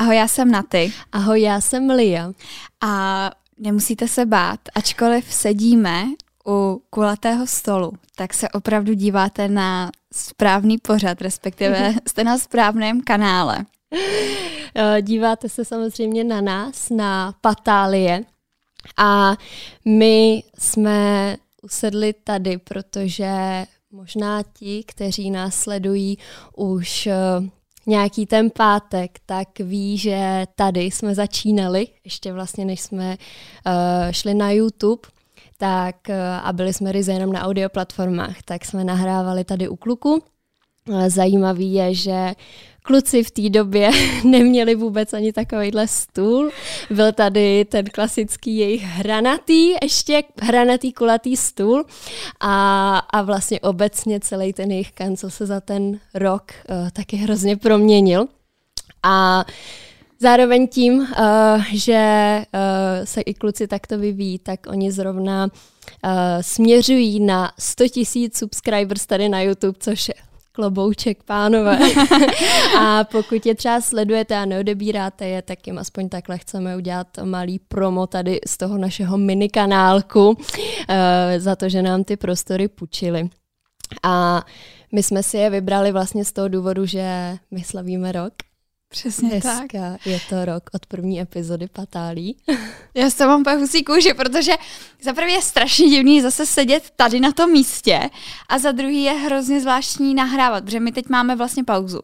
Ahoj, já jsem Naty. Ahoj, já jsem Lia. A nemusíte se bát, ačkoliv sedíme u kulatého stolu, tak se opravdu díváte na správný pořad, respektive jste na správném kanále. Eh, díváte se samozřejmě na nás, na Patálie. A my jsme usedli tady, protože možná ti, kteří nás sledují už eh, nějaký ten pátek, tak ví, že tady jsme začínali, ještě vlastně než jsme uh, šli na YouTube, tak uh, a byli jsme ryze jenom na audio platformách, tak jsme nahrávali tady u kluku. Uh, zajímavý je, že kluci v té době neměli vůbec ani takovýhle stůl. Byl tady ten klasický jejich hranatý, ještě hranatý kulatý stůl a, a vlastně obecně celý ten jejich kancel se za ten rok uh, taky hrozně proměnil. A Zároveň tím, uh, že uh, se i kluci takto vyvíjí, tak oni zrovna uh, směřují na 100 000 subscribers tady na YouTube, což je klobouček, pánové. a pokud je třeba sledujete a neodebíráte je, tak jim aspoň takhle chceme udělat malý promo tady z toho našeho minikanálku uh, za to, že nám ty prostory půjčili. A my jsme si je vybrali vlastně z toho důvodu, že my slavíme rok Přesně Dneska tak. je to rok od první epizody Patálí. Já s mám husí kůži, protože za prvý je strašně divný zase sedět tady na tom místě a za druhý je hrozně zvláštní nahrávat, protože my teď máme vlastně pauzu.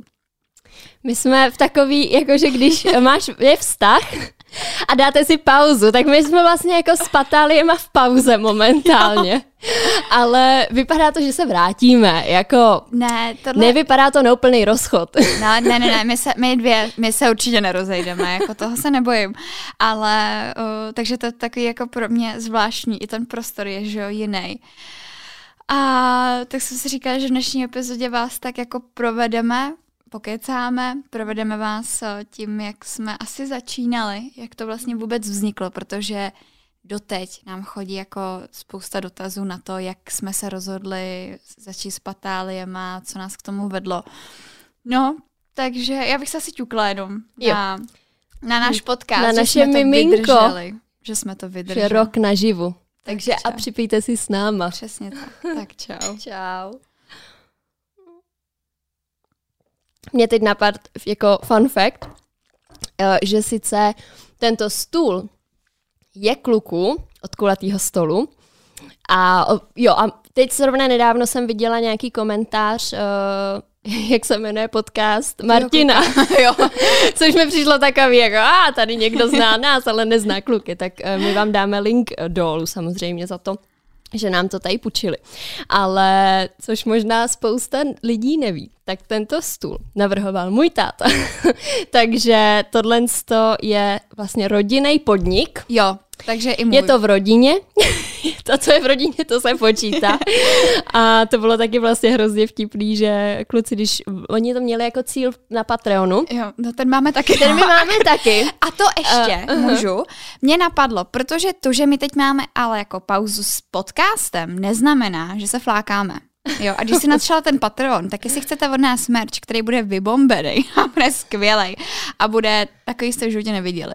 My jsme v takový, jakože když máš, je vztah a dáte si pauzu, tak my jsme vlastně jako s Patáliem v pauze momentálně. Ale vypadá to, že se vrátíme. Jako, ne, tohle... Nevypadá to na úplný rozchod. No, ne, ne, ne, my, se, my dvě, my se určitě nerozejdeme, jako toho se nebojím. Ale, uh, takže to je takový jako pro mě zvláštní, i ten prostor je, že jo, jiný. A tak jsem si říkala, že v dnešní epizodě vás tak jako provedeme pokecáme, provedeme vás eh, tím, jak jsme asi začínali, jak to vlastně vůbec vzniklo, protože doteď nám chodí jako spousta dotazů na to, jak jsme se rozhodli začít s patáliem a co nás k tomu vedlo. No, takže já bych se asi ťukla jenom na, na náš podcast. Na naše miminko. Vydrželi, že jsme to vydrželi. Že rok naživu. Takže tak a připijte si s náma. Přesně tak. Tak čau. čau. Mě teď napad jako fun fact, eh, že sice tento stůl je kluku od kulatého stolu a jo a teď zrovna nedávno jsem viděla nějaký komentář, uh, jak se jmenuje podcast Martina, jo. což mi přišlo takový, jako a tady někdo zná nás, ale nezná kluky, tak uh, my vám dáme link dolů samozřejmě za to že nám to tady půjčili. Ale což možná spousta lidí neví, tak tento stůl navrhoval můj táta. Takže tohle je vlastně rodinný podnik. Jo, takže i můj. Je to v rodině. to, co je v rodině, to se počítá. A to bylo taky vlastně hrozně vtipný, že kluci, když oni to měli jako cíl na Patreonu. Jo, no ten máme taky. Ten my máme taky. A to ještě uh, uh-huh. můžu. Mě napadlo, protože to, že my teď máme ale jako pauzu s podcastem, neznamená, že se flákáme. Jo, a když si nadšel ten Patreon, tak jestli chcete od nás merch, který bude vybombený a bude skvělý a bude takový, jste v životě neviděli,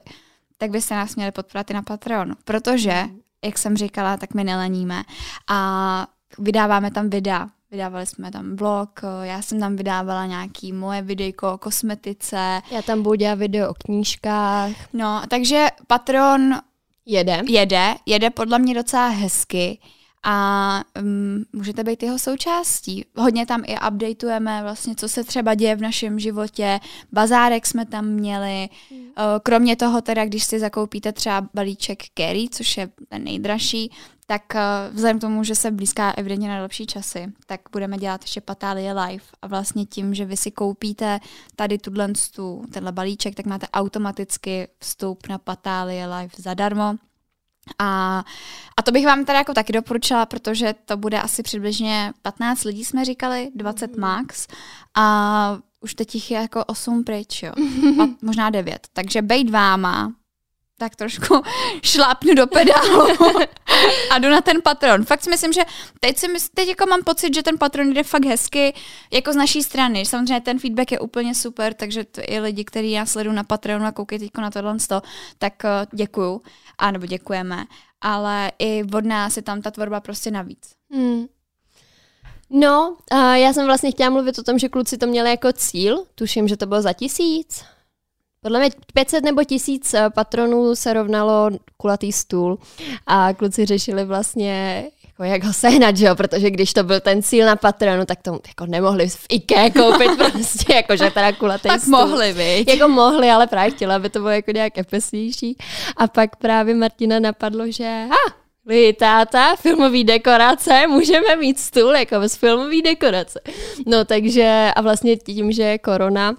tak byste nás měli podporovat i na Patreon, protože, jak jsem říkala, tak my neleníme a vydáváme tam videa, Vydávali jsme tam blog, já jsem tam vydávala nějaký moje videjko o kosmetice. Já tam budu dělat video o knížkách. No, takže Patreon jede. Jede, jede podle mě docela hezky a um, můžete být jeho součástí. Hodně tam i updateujeme vlastně, co se třeba děje v našem životě. Bazárek jsme tam měli. Mm. Uh, kromě toho teda, když si zakoupíte třeba balíček Kerry, což je ten nejdražší, tak uh, vzhledem k tomu, že se blízká evidentně na lepší časy, tak budeme dělat ještě Patálie live. A vlastně tím, že vy si koupíte tady tuhle tenhle balíček, tak máte automaticky vstup na Patálie live zadarmo a, a to bych vám tady jako taky doporučila, protože to bude asi přibližně 15 lidí, jsme říkali, 20 mm. max. A už teď jich je jako 8 pryč, jo. A možná 9. Takže bejt váma tak trošku šlápnu do pedálu a jdu na ten patron. Fakt si myslím, že teď, si mysl, teď jako mám pocit, že ten patron jde fakt hezky, jako z naší strany. Samozřejmě ten feedback je úplně super, takže to i lidi, kteří já sleduju na Patronu a koukají teď na tohle, tak uh, děkuju, a nebo děkujeme. Ale i od nás je tam ta tvorba prostě navíc. Hmm. No, uh, já jsem vlastně chtěla mluvit o tom, že kluci to měli jako cíl. Tuším, že to bylo za tisíc. Podle mě 500 nebo 1000 eh, patronů se rovnalo kulatý stůl a kluci řešili vlastně jako jak ho sehnat, že jo? protože když to byl ten cíl na patronu, tak to jako nemohli v IKEA koupit prostě, jako že teda kulatý tak stůl. mohli, viď? Jako mohli, ale právě chtěla, aby to bylo jako nějak efesnější. A pak právě Martina napadlo, že ha, vy táta, filmový dekorace, můžeme mít stůl jako bez filmový dekorace. No takže a vlastně tím, že je korona,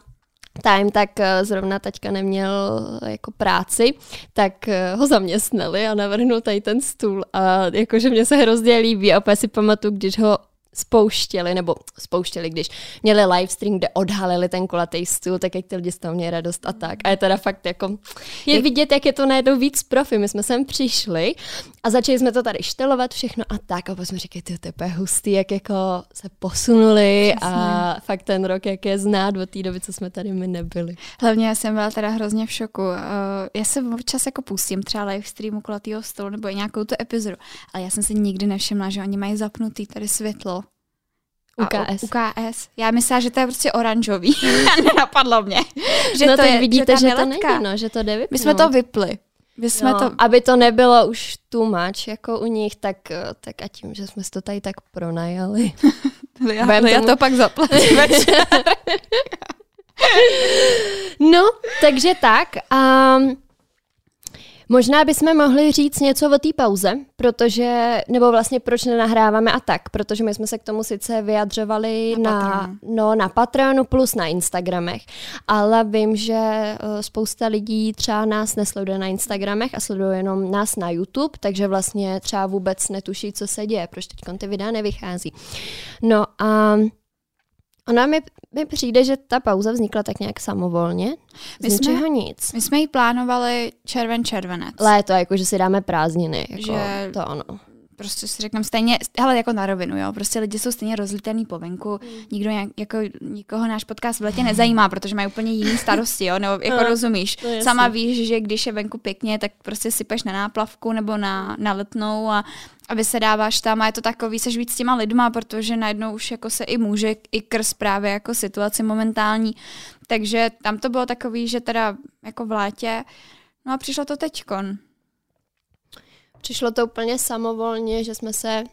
time, tak eh, zrovna taťka neměl eh, jako práci, tak eh, ho zaměstnali a navrhnul tady ten stůl a jakože mě se hrozně líbí a opět si pamatuju, když ho spouštěli, nebo spouštěli, když měli livestream, kde odhalili ten kulatý stůl, tak jak ty lidi z toho měli radost a tak. A je teda fakt jako, je vidět, jak je to najednou víc profi. My jsme sem přišli a začali jsme to tady štelovat všechno a tak. A pak jsme říkali, ty to je hustý, jak jako se posunuli Přesně. a fakt ten rok, jak je znát od té doby, co jsme tady my nebyli. Hlavně já jsem byla teda hrozně v šoku. Uh, já se občas jako pustím třeba live streamu kulatýho stolu nebo nějakou tu epizodu, ale já jsem si nikdy nevšimla, že oni mají zapnutý tady světlo UKS. UKS. Já myslela, že to je prostě oranžový. Nenapadlo mě. Že no to je, vidíte, že, že to není, no, že to jde vypnout. My jsme to vypli. My jsme no, to... Aby to nebylo už too much jako u nich, tak, tak a tím, že jsme to tady tak pronajali. já, já tomu... to pak zaplatím No, takže tak. Um, Možná bychom mohli říct něco o té pauze, protože, nebo vlastně proč nenahráváme a tak, protože my jsme se k tomu sice vyjadřovali na, na, no, na Patronu plus na Instagramech, ale vím, že eh, spousta lidí třeba nás nesleduje na Instagramech a sleduje jenom nás na YouTube, takže vlastně třeba vůbec netuší, co se děje, proč teď ty videa nevychází. No a Ona mi, mi přijde, že ta pauza vznikla tak nějak samovolně. Z my ničeho jsme, nic. My jsme ji plánovali červen červenec. Léto, jako že si dáme prázdniny. Jako že to ono. Prostě si řekneme stejně, hele, jako na rovinu, jo, prostě lidi jsou stejně rozlítaný po venku, mm. nikdo nějak, jako, nikoho náš podcast v letě nezajímá, protože mají úplně jiný starosti, jo, nebo jako no, rozumíš. Sama víš, že když je venku pěkně, tak prostě sypeš na náplavku nebo na, na letnou a a vysedáváš tam a je to takový, seš víc s těma lidma, protože najednou už jako se i může i krz právě jako situaci momentální. Takže tam to bylo takový, že teda jako v létě, no a přišlo to teďkon. Přišlo to úplně samovolně, že jsme se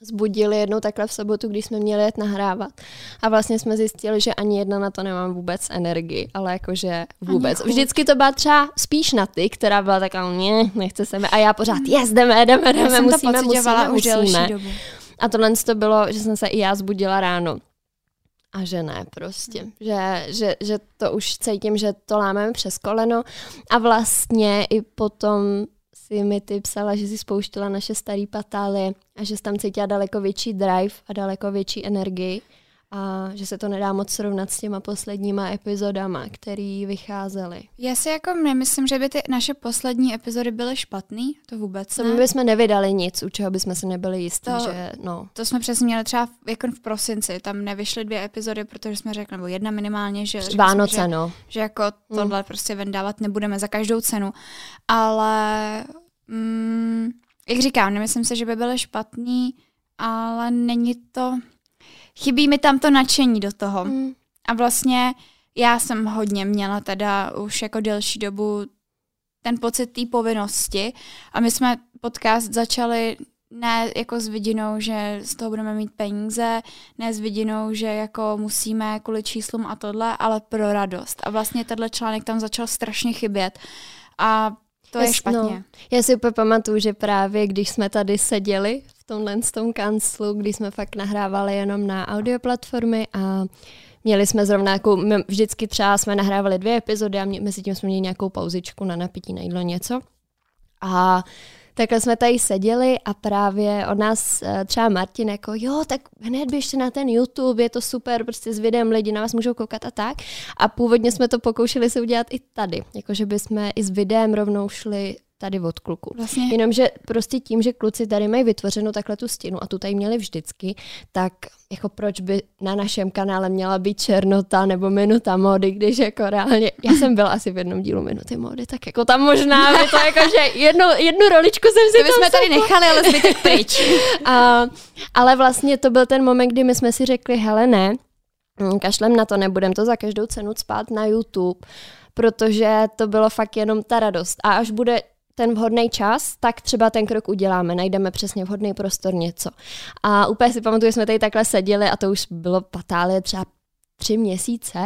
zbudili jednou takhle v sobotu, když jsme měli jet nahrávat. A vlastně jsme zjistili, že ani jedna na to nemám vůbec energii, ale jakože vůbec. Vždycky to byla třeba spíš na ty, která byla taková, mě, nechce se mi. A já pořád, yes, jdeme, jdeme, jdeme, já musíme, musíme, musíme. musíme. Dobu. A tohle to bylo, že jsem se i já zbudila ráno. A že ne prostě, hmm. že, že, že to už cítím, že to lámeme přes koleno a vlastně i potom si mi ty psala, že si spouštila naše staré patálie a že jsi tam cítila daleko větší drive a daleko větší energii a že se to nedá moc srovnat s těma posledníma epizodama, které vycházely. Já si jako nemyslím, že by ty naše poslední epizody byly špatný, to vůbec ne. To by jsme nevydali nic, u čeho bychom si nebyli jistí, to, že no. To jsme přesně měli třeba jako v prosinci, tam nevyšly dvě epizody, protože jsme řekli, nebo jedna minimálně, že, Vánoce, jsme, že, no. že jako hmm. tohle mm. prostě vendávat nebudeme za každou cenu, ale mm, jak říkám, nemyslím si, že by byly špatný, ale není to chybí mi tam to nadšení do toho. Mm. A vlastně já jsem hodně měla teda už jako delší dobu ten pocit té povinnosti a my jsme podcast začali ne jako s vidinou, že z toho budeme mít peníze, ne s vidinou, že jako musíme kvůli číslům a tohle, ale pro radost. A vlastně tenhle článek tam začal strašně chybět. A to je špatně. No, já si úplně pamatuju, že právě když jsme tady seděli tomhle tom kanclu, když jsme fakt nahrávali jenom na audio platformy a měli jsme zrovna jako, vždycky třeba jsme nahrávali dvě epizody a mezi tím jsme měli nějakou pauzičku na napití na jídlo něco. A takhle jsme tady seděli a právě od nás eh, třeba Martin jako, jo, tak hned běžte na ten YouTube, je to super, prostě s videem lidi na vás můžou koukat a tak. A původně jsme to pokoušeli se udělat i tady, jakože bychom i s videem rovnou šli tady od kluku. Vlastně. Jenomže prostě tím, že kluci tady mají vytvořenou takhle tu stěnu a tu tady měli vždycky, tak jako proč by na našem kanále měla být černota nebo minuta mody, když jako reálně, já jsem byla asi v jednom dílu minuty mody, tak jako tam možná by to jako, že jednu, jednu roličku jsem si to jsme tady nechali, ale zbytek pryč. a, ale vlastně to byl ten moment, kdy my jsme si řekli, hele ne, mm, kašlem na to, nebudem to za každou cenu spát na YouTube, protože to bylo fakt jenom ta radost. A až bude ten vhodný čas, tak třeba ten krok uděláme, najdeme přesně vhodný prostor něco. A úplně si pamatuju, že jsme tady takhle seděli a to už bylo patálie třeba tři měsíce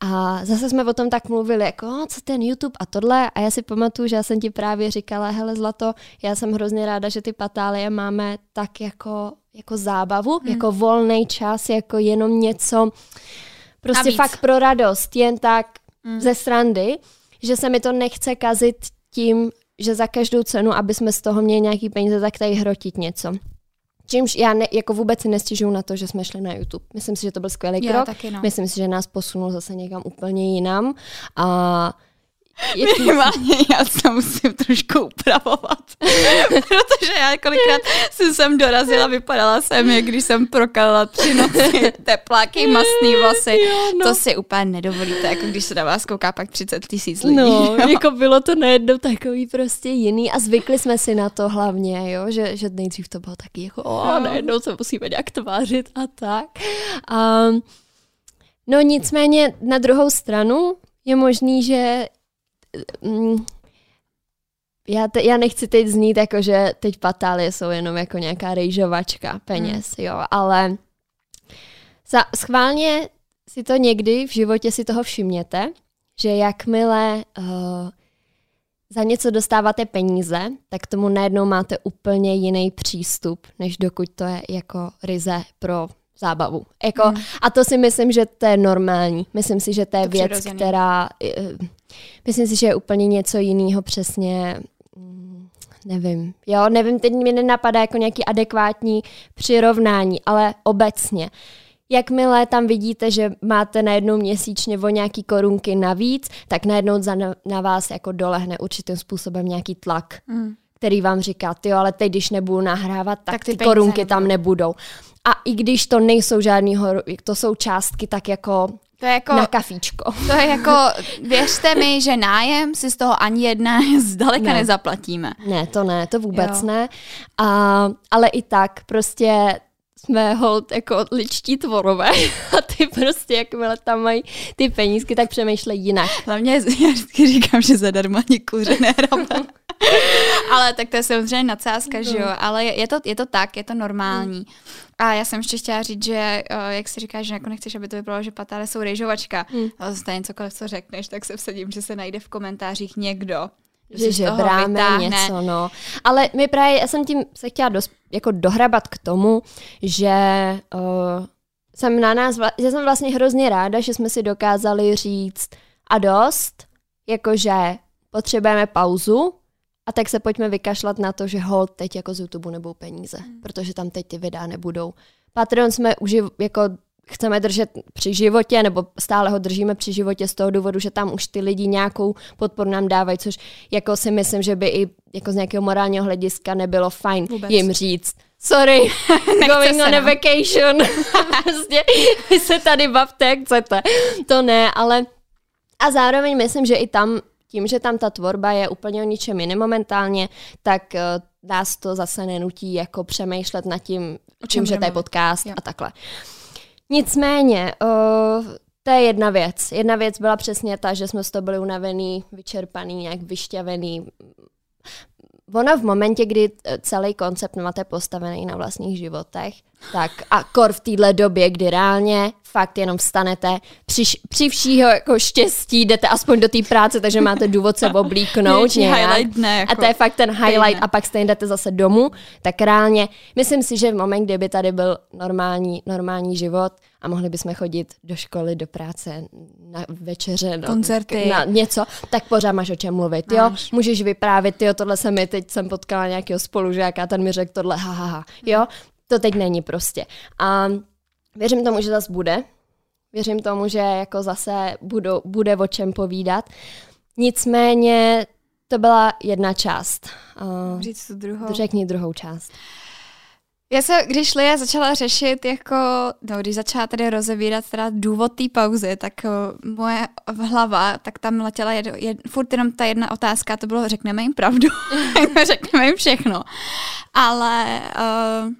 a zase jsme o tom tak mluvili, jako co ten YouTube a tohle a já si pamatuju, že já jsem ti právě říkala, hele Zlato, já jsem hrozně ráda, že ty patálie máme tak jako, jako zábavu, hmm. jako volný čas, jako jenom něco prostě fakt pro radost, jen tak hmm. ze srandy, že se mi to nechce kazit tím, že za každou cenu, aby jsme z toho měli nějaký peníze, tak tady hrotit něco. Čímž já ne, jako vůbec si nestěžuju na to, že jsme šli na YouTube. Myslím si, že to byl skvělý krok. Taky no. Myslím si, že nás posunul zase někam úplně jinam. A Minimálně já se musím trošku upravovat, protože já kolikrát jsem sem dorazila, vypadala jsem, jak když jsem prokalala tři noci tepláky, masný vlasy. Jo, no. To si úplně nedovolíte, jako když se na vás kouká pak 30 tisíc lidí. No, jo. jako bylo to najednou takový prostě jiný a zvykli jsme si na to hlavně, jo, že, že nejdřív to bylo taky jako, o, najednou se musíme nějak tvářit a tak. Um, no nicméně na druhou stranu je možný, že mm, já, te, já nechci teď znít jako, že teď patálie jsou jenom jako nějaká rejžovačka peněz, mm. jo, ale za, schválně si to někdy v životě si toho všimněte, že jakmile uh, za něco dostáváte peníze, tak tomu najednou máte úplně jiný přístup, než dokud to je jako ryze pro zábavu. Jako, hmm. A to si myslím, že to je normální. Myslím si, že to je to věc, přirozený. která... Uh, myslím si, že je úplně něco jiného přesně mm, nevím. Jo, nevím, teď mi nenapadá jako nějaký adekvátní přirovnání, ale obecně. Jakmile tam vidíte, že máte najednou měsíčně o nějaký korunky navíc, tak najednou za na vás jako dolehne určitým způsobem nějaký tlak, mm. který vám říká, ty ale teď, když nebudu nahrávat, tak, tak ty, ty korunky nebudou. tam nebudou. A i když to nejsou žádný, to jsou částky tak jako to je jako, na kafíčko. To je jako, věřte mi, že nájem si z toho ani jedna zdaleka ne. nezaplatíme. Ne, to ne, to vůbec jo. ne. A, ale i tak prostě jsme hold jako ličtí tvorové a ty prostě, jakmile tam mají ty penízky, tak přemýšlejí jinak. Hlavně já vždycky říkám, že zadarmo ani kůře nehrabe. ale tak to je samozřejmě nadsázka, že jo, no. ale je to, je to tak, je to normální. A já jsem ještě chtěla říct, že uh, jak si říkáš, že jako nechceš, aby to vypadalo, že patále jsou rejžovačka, hmm. ale stejně cokoliv, co řekneš, tak se vsadím, že se najde v komentářích někdo, že žebráme něco, no. Ale my právě, já jsem tím se chtěla dos, jako dohrabat k tomu, že uh, jsem na nás, že jsem vlastně hrozně ráda, že jsme si dokázali říct a dost, jakože potřebujeme pauzu, a tak se pojďme vykašlat na to, že hold teď jako z YouTube nebudou peníze, hmm. protože tam teď ty videa nebudou. Patreon jsme už jako chceme držet při životě, nebo stále ho držíme při životě z toho důvodu, že tam už ty lidi nějakou podporu nám dávají, což jako si myslím, že by i jako z nějakého morálního hlediska nebylo fajn Vůbec. jim říct, sorry, going on a vacation. prostě vy se tady bavte, jak chcete. To ne, ale a zároveň myslím, že i tam tím, že tam ta tvorba je úplně o ničem jiném momentálně, tak uh, nás to zase nenutí jako přemýšlet nad tím, o čím, že to je podcast jo. a takhle. Nicméně, uh, to je jedna věc. Jedna věc byla přesně ta, že jsme z toho byli unavený, vyčerpaný, nějak vyšťavený. Ono v momentě, kdy eh, celý koncept máte postavený na vlastních životech, tak a kor v téhle době, kdy reálně fakt jenom vstanete, při, při všího jako štěstí jdete aspoň do té práce, takže máte důvod se oblíknout nějak. Dne, jako a to je fakt ten highlight a pak stejně jdete zase domů, tak reálně myslím si, že v moment, kdyby tady byl normální, normální život a mohli bychom chodit do školy, do práce, na večeře, no, koncerty, na něco, tak pořád máš o čem mluvit, jo? Máš. Můžeš vyprávět, jo, tohle se mi teď jsem potkala nějakého spolužáka, ten mi řekl tohle, ha, ha, ha, jo? To teď není prostě. A Věřím tomu, že zase bude. Věřím tomu, že jako zase budu, bude o čem povídat. Nicméně to byla jedna část. Uh, Říct tu druhou. Řekni druhou část. Já se, když Lia začala řešit, jako, no, když začala tady rozebírat teda důvod té pauzy, tak uh, moje hlava, tak tam letěla jed, jed, furt jenom ta jedna otázka, to bylo, řekneme jim pravdu, řekneme jim všechno. Ale uh,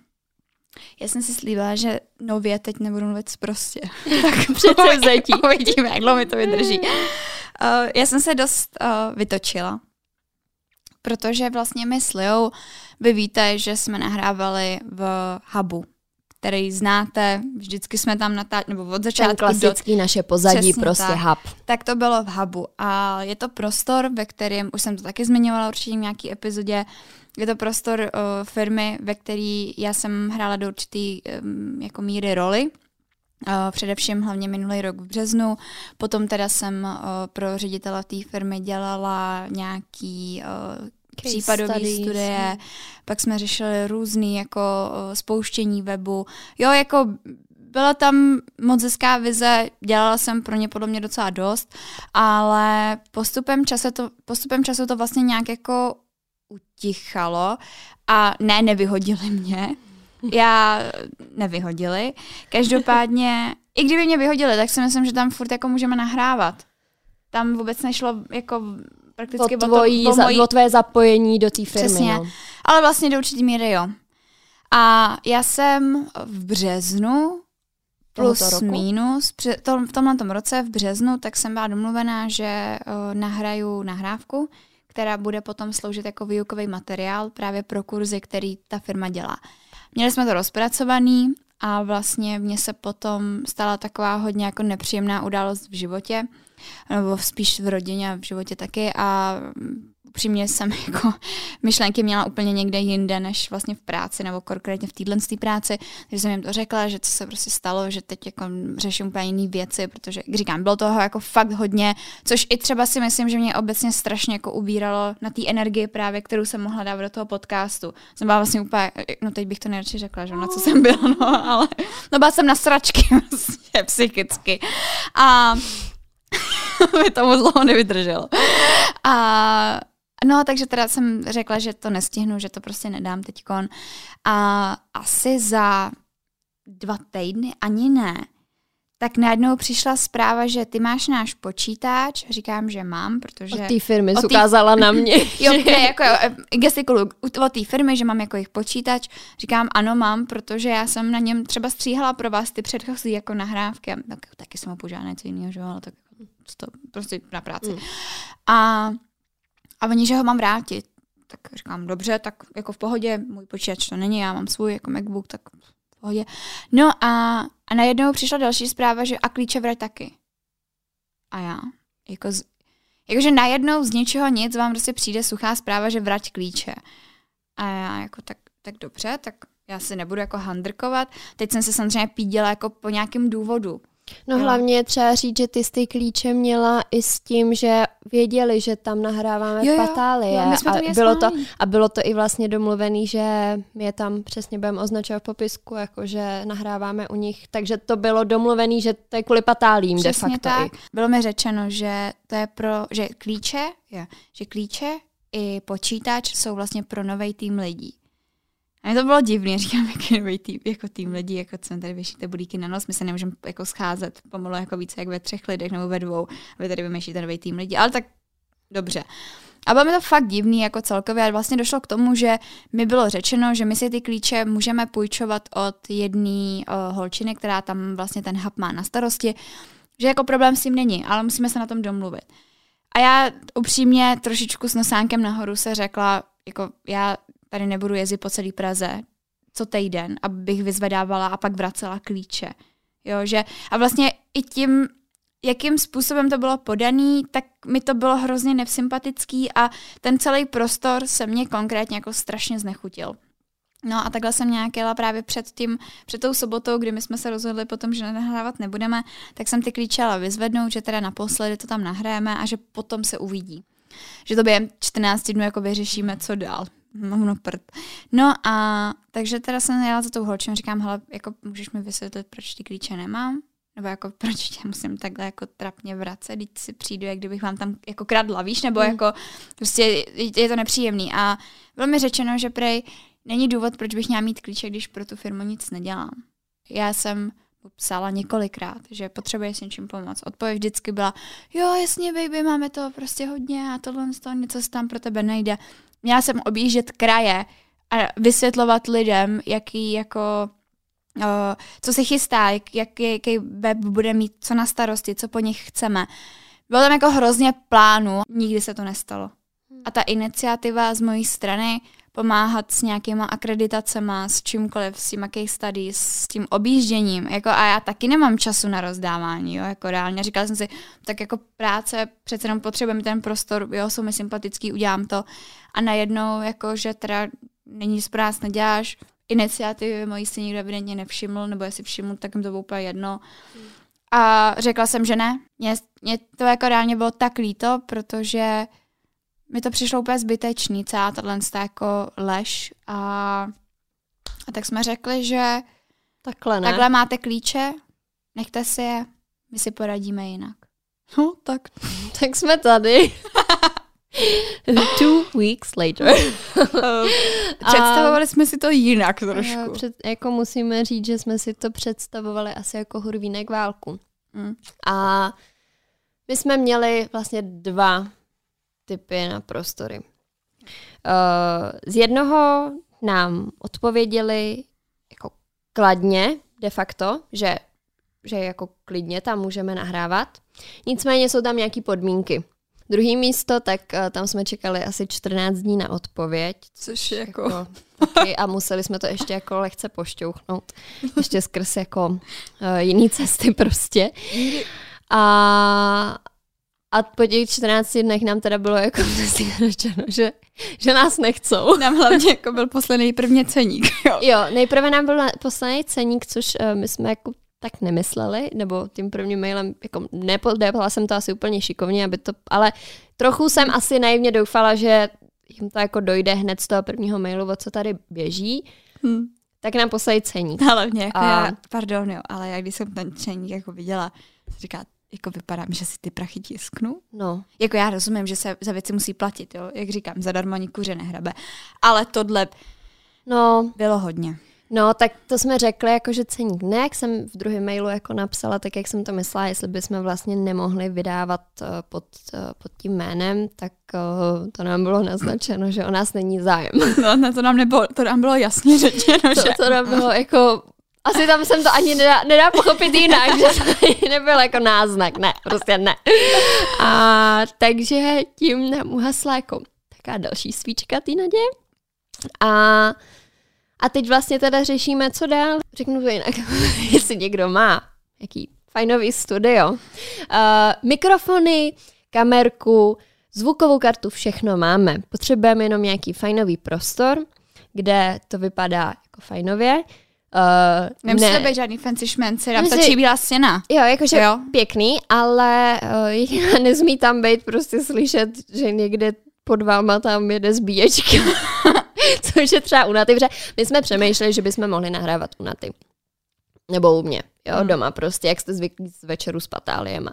já jsem si slíbila, že nově teď nebudu mluvit prostě. tak předsevzetí. Uvidíme, jak dlouho mi to vydrží. Uh, já jsem se dost uh, vytočila, protože vlastně my s Liou, vy víte, že jsme nahrávali v hubu, který znáte, vždycky jsme tam natáčeli, nebo od začátku. Ten klasický do... naše pozadí, prostě tak. hub. Tak to bylo v hubu a je to prostor, ve kterém, už jsem to taky zmiňovala určitě v nějaký epizodě, je to prostor uh, firmy, ve který já jsem hrála do určitý um, jako míry roli. Uh, především hlavně minulý rok v březnu. Potom teda jsem uh, pro ředitele té firmy dělala nějaký uh, případové studie, pak jsme řešili různý jako spouštění webu. Jo, jako byla tam moc hezká vize, dělala jsem pro ně podle mě docela dost, ale postupem času to, postupem času to vlastně nějak jako utichalo a ne, nevyhodili mě. Já nevyhodili. Každopádně, i kdyby mě vyhodili, tak si myslím, že tam furt jako můžeme nahrávat. Tam vůbec nešlo jako prakticky o, tvojí, o, to, o, mojí... o tvoje zapojení do té firmy. Přesně. No. Ale vlastně do určitý míry jo. A já jsem v březnu plus roku? minus, v tomhle tom roce v březnu, tak jsem byla domluvená, že uh, nahraju nahrávku která bude potom sloužit jako výukový materiál právě pro kurzy, který ta firma dělá. Měli jsme to rozpracovaný a vlastně mně se potom stala taková hodně jako nepříjemná událost v životě, nebo spíš v rodině a v životě taky a upřímně jsem jako myšlenky měla úplně někde jinde, než vlastně v práci, nebo konkrétně v téhle práci, takže jsem jim to řekla, že co se prostě stalo, že teď jako řeším úplně jiné věci, protože, jak říkám, bylo toho jako fakt hodně, což i třeba si myslím, že mě obecně strašně jako ubíralo na té energii právě, kterou jsem mohla dát do toho podcastu. Jsem byla vlastně úplně, no teď bych to nejradši řekla, že na co jsem byla, no, ale no byla jsem na sračky vlastně psychicky. A mi to moc dlouho nevydrželo. A No, takže teda jsem řekla, že to nestihnu, že to prostě nedám teďkon. A asi za dva týdny, ani ne, tak najednou přišla zpráva, že ty máš náš počítač. Říkám, že mám, protože... Od té firmy jsi ukázala na mě. jo, ne, jako eh, gestikulu od té firmy, že mám jako jejich počítač. Říkám, ano, mám, protože já jsem na něm třeba stříhala pro vás ty předchozí jako nahrávky. Tak, taky jsem ho požádala něco jiného, že ale tak to prostě na práci. Mm. A a oni, že ho mám vrátit. Tak říkám, dobře, tak jako v pohodě, můj počítač to není, já mám svůj jako MacBook, tak v pohodě. No a, a najednou přišla další zpráva, že a klíče vrať taky. A já, jako z, jakože najednou z ničeho nic vám prostě přijde suchá zpráva, že vrať klíče. A já jako tak, tak dobře, tak já si nebudu jako handrkovat. Teď jsem se samozřejmě píděla jako po nějakém důvodu. No jo. hlavně je třeba říct, že ty ty klíče měla i s tím, že věděli, že tam nahráváme jo, jo. Patálie. Jo, a, bylo to, a bylo to i vlastně domluvený, že my je tam přesně budeme označovat v popisku, jako že nahráváme u nich. Takže to bylo domluvený, že to je kvůli patálím přesně de facto. Tak. I. Bylo mi řečeno, že to je pro, že klíče, je, že klíče i počítač jsou vlastně pro nový tým lidí. A to bylo divné, říkám, jaký nový tým, jako tým lidí, jako co tady vyšíte budíky na nos, my se nemůžeme jako scházet pomalu jako více jak ve třech lidech nebo ve dvou, a vy tady vymýšlíte nový tým lidí, ale tak dobře. A bylo mi to fakt divný jako celkově a vlastně došlo k tomu, že mi bylo řečeno, že my si ty klíče můžeme půjčovat od jedné uh, holčiny, která tam vlastně ten hub má na starosti, že jako problém s tím není, ale musíme se na tom domluvit. A já upřímně trošičku s nosánkem nahoru se řekla, jako já tady nebudu jezdit po celé Praze co týden, abych vyzvedávala a pak vracela klíče. Jo, že, a vlastně i tím, jakým způsobem to bylo podaný, tak mi to bylo hrozně nevsympatický a ten celý prostor se mě konkrétně jako strašně znechutil. No a takhle jsem nějak jela právě před tím, před tou sobotou, kdy my jsme se rozhodli potom, že nahrávat nebudeme, tak jsem ty klíče ale vyzvednout, že teda naposledy to tam nahrajeme a že potom se uvidí. Že to během 14 dnů jako vyřešíme, co dál. No, no prd. No a takže teda jsem jela za tou holčem, říkám, hele, jako můžeš mi vysvětlit, proč ty klíče nemám? Nebo jako proč tě musím takhle jako trapně vracet, když si přijdu, jak kdybych vám tam jako kradla, víš? Nebo mm. jako prostě je to nepříjemný. A bylo mi řečeno, že prej není důvod, proč bych měla mít klíče, když pro tu firmu nic nedělám. Já jsem psala několikrát, že potřebuje s něčím pomoct. Odpověď vždycky byla, jo, jasně, baby, máme to prostě hodně a tohle z toho něco se tam pro tebe nejde. Měla jsem objíždět kraje a vysvětlovat lidem, jaký jako uh, co se chystá, jak, jaký, jaký web bude mít, co na starosti, co po nich chceme. Bylo tam jako hrozně plánu, nikdy se to nestalo. A ta iniciativa z mojí strany pomáhat s nějakýma akreditacema, s čímkoliv, s tím case studies, s tím objížděním. Jako, a já taky nemám času na rozdávání, jo, jako reálně. Říkala jsem si, tak jako práce, přece jenom potřebujeme ten prostor, jo, jsou mi sympatický, udělám to. A najednou, jako, že teda není práce, neděláš, iniciativy mojí si nikdo evidentně nevšiml, nebo jestli všiml, tak jim to bylo úplně jedno. A řekla jsem, že ne. Mně, mně to jako reálně bylo tak líto, protože mi to přišlo úplně zbytečný, celá tahle jako lež. A, a tak jsme řekli, že takhle, ne? takhle máte klíče, nechte si je, my si poradíme jinak. No, tak, tak jsme tady. Two weeks later. Představovali a, jsme si to jinak trošku. Před, jako musíme říct, že jsme si to představovali asi jako hurvínek válku. Mm. A my jsme měli vlastně dva typy na prostory. Uh, z jednoho nám odpověděli jako kladně de facto, že, že jako klidně tam můžeme nahrávat. Nicméně jsou tam nějaké podmínky. Druhý místo, tak uh, tam jsme čekali asi 14 dní na odpověď. Což je jako... jako taky, a museli jsme to ještě jako lehce pošťouchnout. Ještě skrz jako uh, jiný cesty prostě. A, a po těch 14 dnech nám teda bylo jako řečeno, že, že nás nechcou. Nám hlavně jako byl poslední prvně ceník. Jo, jo nejprve nám byl poslední ceník, což uh, my jsme jako tak nemysleli, nebo tím prvním mailem, jako nepodepala jsem to asi úplně šikovně, aby to, ale trochu jsem asi naivně doufala, že jim to jako dojde hned z toho prvního mailu, o co tady běží, hmm. tak nám poslali ceník. Mě, jako a... já, pardon, jo, ale já když jsem ten ceník jako viděla, říká, jako vypadá že si ty prachy tisknu. No. Jako já rozumím, že se za věci musí platit, jo, jak říkám, zadarmo ani kuře nehrabe. Ale tohle no. bylo hodně. No, tak to jsme řekli, jako že ceník ne, jak jsem v druhém mailu jako napsala, tak jak jsem to myslela, jestli bychom vlastně nemohli vydávat uh, pod, uh, pod tím jménem, tak uh, to nám bylo naznačeno, že o nás není zájem. No, no to nám, nebylo, to nám bylo jasně řečeno, to, že... To nám bylo jako asi tam jsem to ani nedá, nedá pochopit jinak, že to nebyl jako náznak, ne, prostě ne. A takže tím nám uhasla jako taká další svíčka té naděje. A, a teď vlastně teda řešíme, co dál. Řeknu to jinak, jestli někdo má jaký fajnový studio. Uh, mikrofony, kamerku, zvukovou kartu, všechno máme. Potřebujeme jenom nějaký fajnový prostor, kde to vypadá jako fajnově Uh, Nemusí ne. být žádný fancy šmenci, tam stačí bílá stěna. Jo, jakože jo. pěkný, ale uh, nezmí tam být prostě slyšet, že někde pod váma tam jede zbíječka. Což je třeba u Naty, protože my jsme přemýšleli, že bychom mohli nahrávat u Naty. Nebo u mě, jo, hmm. doma prostě, jak jste zvyklí z večeru s patáliema.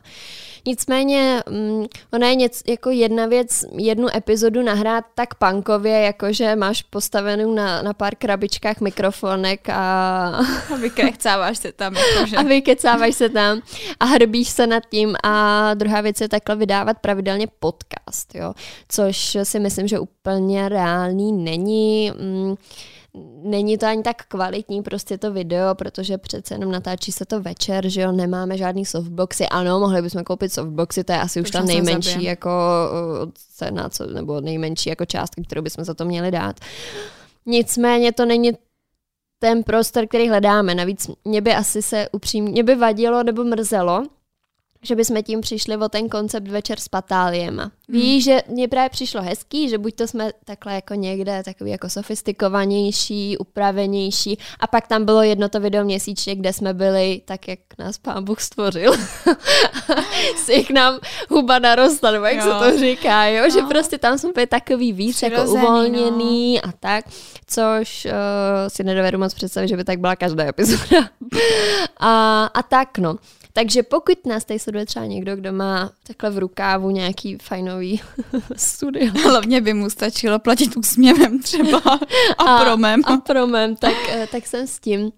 Nicméně, um, ona je něco, jako jedna věc, jednu epizodu nahrát tak punkově, jakože máš postavenou na, na pár krabičkách mikrofonek a... A vykecáváš se tam. Jakože. A vykecáváš se tam a hrbíš se nad tím a druhá věc je takhle vydávat pravidelně podcast, jo, což si myslím, že úplně reálný není. Um, není to ani tak kvalitní prostě to video, protože přece jenom natáčí se to večer, že jo, nemáme žádný softboxy. Ano, mohli bychom koupit softboxy, to je asi už ta nejmenší jako cena, co, nebo nejmenší jako částka, kterou bychom za to měli dát. Nicméně to není ten prostor, který hledáme. Navíc mě by asi se upřímně, mě by vadilo nebo mrzelo, že bychom tím přišli o ten koncept večer s patáliema. Hmm. Víš, že mně právě přišlo hezký, že buď to jsme takhle jako někde takový jako sofistikovanější, upravenější a pak tam bylo jedno to video měsíčně, kde jsme byli tak, jak nás pán Bůh stvořil. si jak nám huba narostla, nebo jak jo. se to říká, jo? No. že prostě tam jsme byli takový víc jako Přirozený, jako uvolněný no. a tak, což uh, si nedovedu moc představit, že by tak byla každá epizoda. a, a tak no. Takže pokud nás tady sleduje třeba někdo, kdo má takhle v rukávu nějaký fajnový studio. Hlavně by mu stačilo platit úsměvem třeba a, a promem. A promem, tak, eh, tak jsem s tím.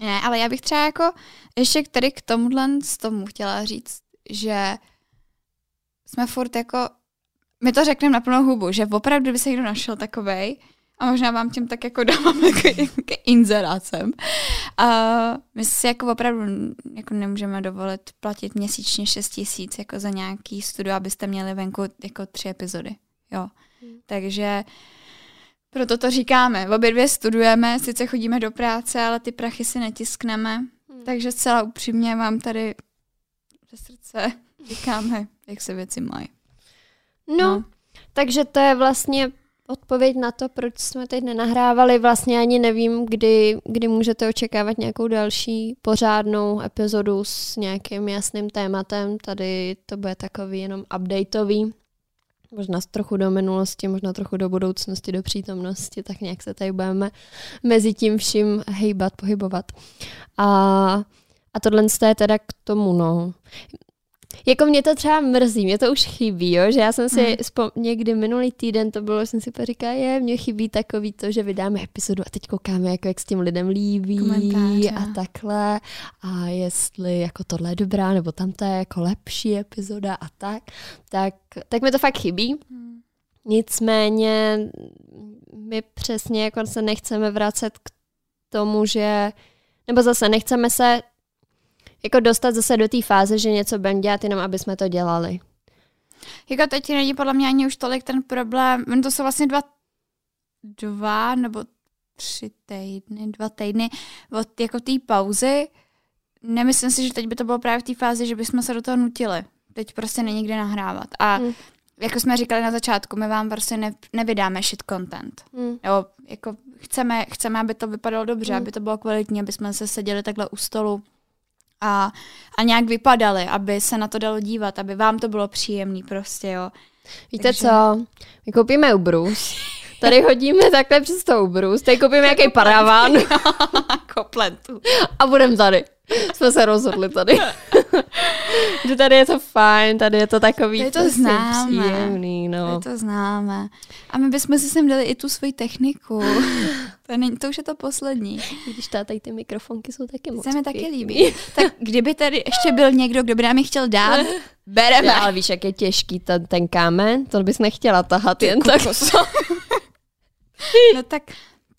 Ne, ale já bych třeba jako ještě tady k tomuhle z tomu chtěla říct, že jsme furt jako, my to řekneme na plnou hubu, že opravdu by se někdo našel takovej, a možná vám tím tak jako dávám jako, jako inzerácem. A my si jako opravdu jako nemůžeme dovolit platit měsíčně 6 tisíc jako za nějaký studio, abyste měli venku jako tři epizody. Jo. Hmm. Takže proto to říkáme. Obě dvě studujeme, sice chodíme do práce, ale ty prachy si netiskneme. Hmm. Takže zcela upřímně vám tady ze srdce říkáme, jak se věci mají. No, no, takže to je vlastně odpověď na to, proč jsme teď nenahrávali. Vlastně ani nevím, kdy, kdy můžete očekávat nějakou další pořádnou epizodu s nějakým jasným tématem. Tady to bude takový jenom updateový. Možná trochu do minulosti, možná trochu do budoucnosti, do přítomnosti, tak nějak se tady budeme mezi tím vším hejbat, pohybovat. A, a tohle je teda k tomu, no. Jako mě to třeba mrzí, mě to už chybí, jo? že já jsem si mm. spom- někdy minulý týden to bylo, jsem si říkala, je, mě chybí takový to, že vydáme epizodu a teď koukáme, jako jak s tím lidem líbí Komentáře. a takhle a jestli jako tohle je dobrá, nebo tam to je jako lepší epizoda a tak, tak, tak mi to fakt chybí. Mm. Nicméně my přesně jako se nechceme vracet k tomu, že nebo zase nechceme se jako dostat zase do té fáze, že něco budeme dělat jenom, aby jsme to dělali. Jako teď není podle mě ani už tolik ten problém, no to jsou vlastně dva, dva nebo tři týdny, dva týdny od jako té pauzy. Nemyslím si, že teď by to bylo právě v té fázi, že bychom se do toho nutili. Teď prostě není kde nahrávat. A hmm. jako jsme říkali na začátku, my vám prostě ne, nevydáme shit content. Hmm. Jo, jako chceme, chceme, aby to vypadalo dobře, hmm. aby to bylo kvalitní, aby jsme se seděli takhle u stolu a, a nějak vypadaly, aby se na to dalo dívat, aby vám to bylo příjemný prostě, jo. Víte Takže... co? My koupíme ubrus. Tady hodíme takhle přes to ubrus. Tady koupíme nějaký paraván. Kopletu. A budeme tady. Jsme se rozhodli tady. že tady je to fajn, tady je to takový tady to prostě známe. příjemný. No. Tady to známe. A my bychom si sem dali i tu svoji techniku. to, není, to už je to poslední. Když tady ty mikrofonky jsou taky moc Se mi taky líbí. tak kdyby tady ještě byl někdo, kdo by nám je chtěl dát, bereme. Já, ale víš, jak je těžký ten, ten kámen, to bys nechtěla tahat ty jen tak. no tak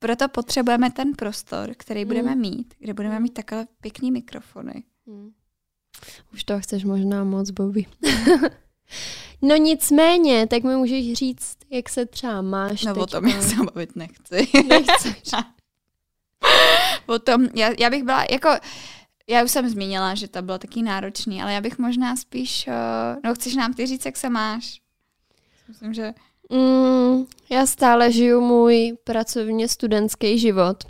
proto potřebujeme ten prostor, který budeme hmm. mít, kde budeme mít takové pěkný mikrofony. Hmm. Už to chceš možná moc, Bobby. no nicméně, tak mi můžeš říct, jak se třeba máš No teďka. o tom já se bavit nechci. Nechceš. o tom, já, já bych byla jako, já už jsem zmínila, že to bylo taky náročný, ale já bych možná spíš, uh, no chceš nám ty říct, jak se máš? Myslím, že... Mm, já stále žiju můj pracovně studentský život.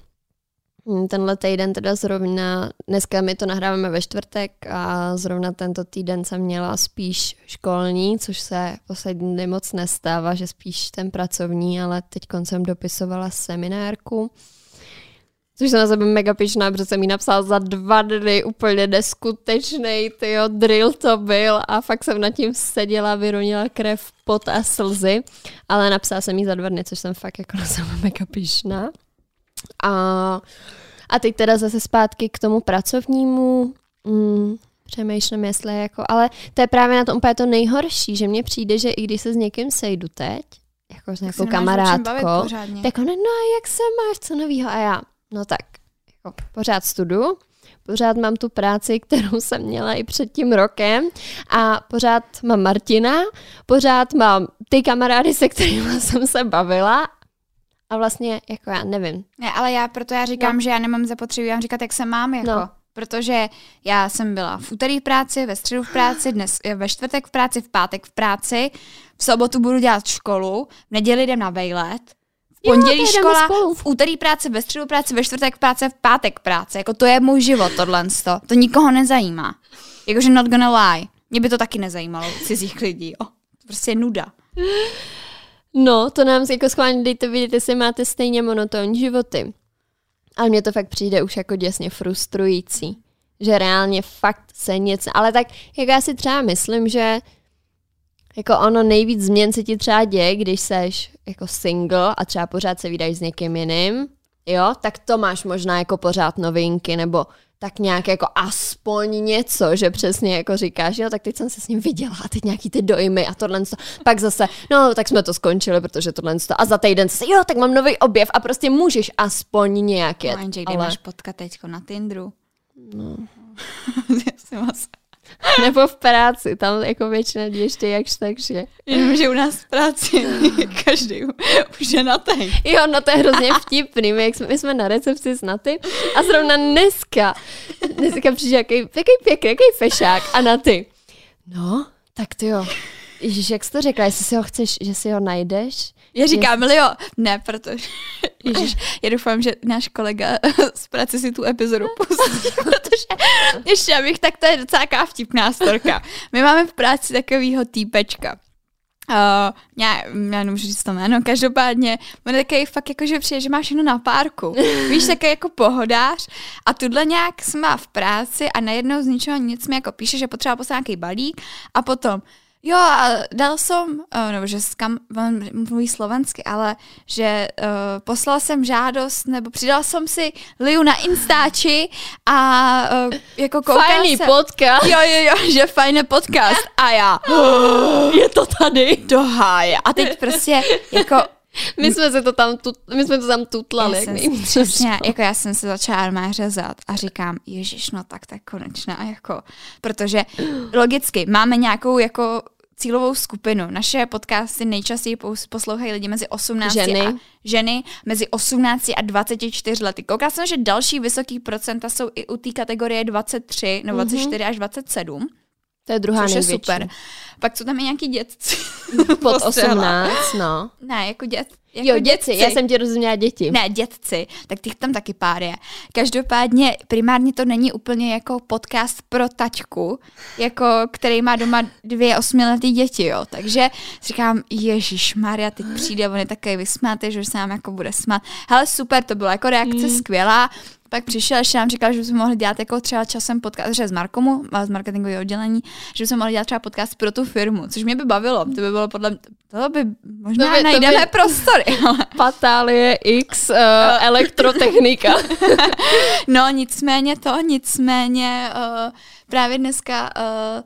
Mm, tenhle týden teda zrovna, dneska my to nahráváme ve čtvrtek a zrovna tento týden jsem měla spíš školní, což se poslední dny moc nestává, že spíš ten pracovní, ale teď jsem dopisovala seminárku, což jsem na sebe mega pišná, protože jsem ji napsala za dva dny, úplně neskutečný, tyjo, drill to byl a fakt jsem nad tím seděla, vyronila krev, pot a slzy, ale napsala jsem ji za dva dny, což jsem fakt jako na sebe mega pišná. A, a teď teda zase zpátky k tomu pracovnímu. Mm, přemýšlím, jestli jako, ale to je právě na tom úplně to nejhorší, že mně přijde, že i když se s někým sejdu teď, jako s nějakou kamarádkou, tak on, no a jak se máš, co novýho? A já, no tak, jako pořád studu, pořád mám tu práci, kterou jsem měla i před tím rokem a pořád mám Martina, pořád mám ty kamarády, se kterými jsem se bavila A vlastně, jako já nevím. Ne, ale já proto já říkám, no. že já nemám zapotřebí vám říkat, jak se mám, jako. No. Protože já jsem byla v úterý v práci, ve středu v práci, dnes ve čtvrtek v práci, v pátek v práci, v sobotu budu dělat školu, v neděli jdem na vejlet, pondělí jo, škola, v úterý práce, ve středu práce, ve čtvrtek práce, v pátek práce. Jako to je můj život, tohle. To nikoho nezajímá. Jakože not gonna lie. Mě by to taky nezajímalo, cizích lidí. Jo. To prostě je nuda. No, to nám jako schválně dejte vidět, jestli máte stejně monotónní životy. Ale mně to fakt přijde už jako děsně frustrující. Že reálně fakt se něco... Ale tak, jak já si třeba myslím, že jako ono nejvíc změn se ti třeba děje, když seš jako single a třeba pořád se vydáš s někým jiným, jo, tak to máš možná jako pořád novinky, nebo tak nějak jako aspoň něco, že přesně jako říkáš, jo, tak teď jsem se s ním viděla a teď nějaký ty dojmy a tohle. Pak zase, no, tak jsme to skončili, protože tohle. A za týden se, jo, tak mám nový objev a prostě můžeš aspoň nějak jet. No, kde ale... máš potkat teďko na Tinderu? No. Nebo v práci, tam jako většina ještě jakž takže. Jenom, že u nás v práci každý už je na tej. Jo, no to je hrozně vtipný. My, jak jsme, my jsme na recepci s Naty a zrovna dneska, dneska přišel jaký, jaký pěkný, jaký fešák a Naty. No, tak ty jo. Ježíš, jak jsi to řekla, jestli si ho chceš, že si ho najdeš? Já říkám, jo, ne, protože Ježiš, já doufám, že náš kolega z práce si tu epizodu pustí, protože ještě abych, tak to je docela vtipná storka. My máme v práci takového týpečka. Uh, já, já nemůžu říct to jméno, každopádně on je takový fakt jako, že přijde, že máš všechno na párku. Víš, takový jako pohodář a tuhle nějak jsme v práci a najednou z ničeho nic mi jako píše, že potřeba poslat nějaký balík a potom Jo, a dal jsem, uh, nebo že skam, on mluví slovensky, ale že uh, poslal jsem žádost, nebo přidal jsem si Liu na Instači a uh, jako koukal Fajný jsem, podcast. Jo, jo, jo, že fajný podcast. A já, je to tady. Do háje. A teď prostě jako my jsme se to tam, tut, my jsme to tam tutlali. Já jak jsem, přesně, jako já jsem se začala má řezat a říkám, ježiš, no tak tak konečná, jako, protože logicky máme nějakou jako cílovou skupinu. Naše podcasty nejčastěji poslouchají lidi mezi 18 ženy. a ženy mezi 18 a 24 lety. Koukala jsem, že další vysoký procenta jsou i u té kategorie 23 nebo 24 mm-hmm. až 27. To je druhá což největší. je super. Pak jsou tam i nějaký dětci. Pod 18, no. Ne, jako dět. Jako jo, dětci, já jsem ti rozuměla děti. Ne, dětci, tak těch tam taky pár je. Každopádně primárně to není úplně jako podcast pro taťku, jako který má doma dvě osmiletý děti, jo. Takže říkám, Ježíš Maria, teď přijde, on je takový vysmátý, že se nám jako bude smát. Hele, super, to byla jako reakce mm. skvělá. Pak přišel, ještě nám říkal, že bychom mohli dělat jako třeba časem podcast, že z Markomu, z marketingového oddělení, že bychom mohli dělat třeba podcast pro tu firmu, což mě by bavilo. To by bylo podle mě, to by možná to by, najdeme to by... prostory. Ale... Patálie X uh, elektrotechnika. no nicméně to, nicméně uh, právě dneska uh,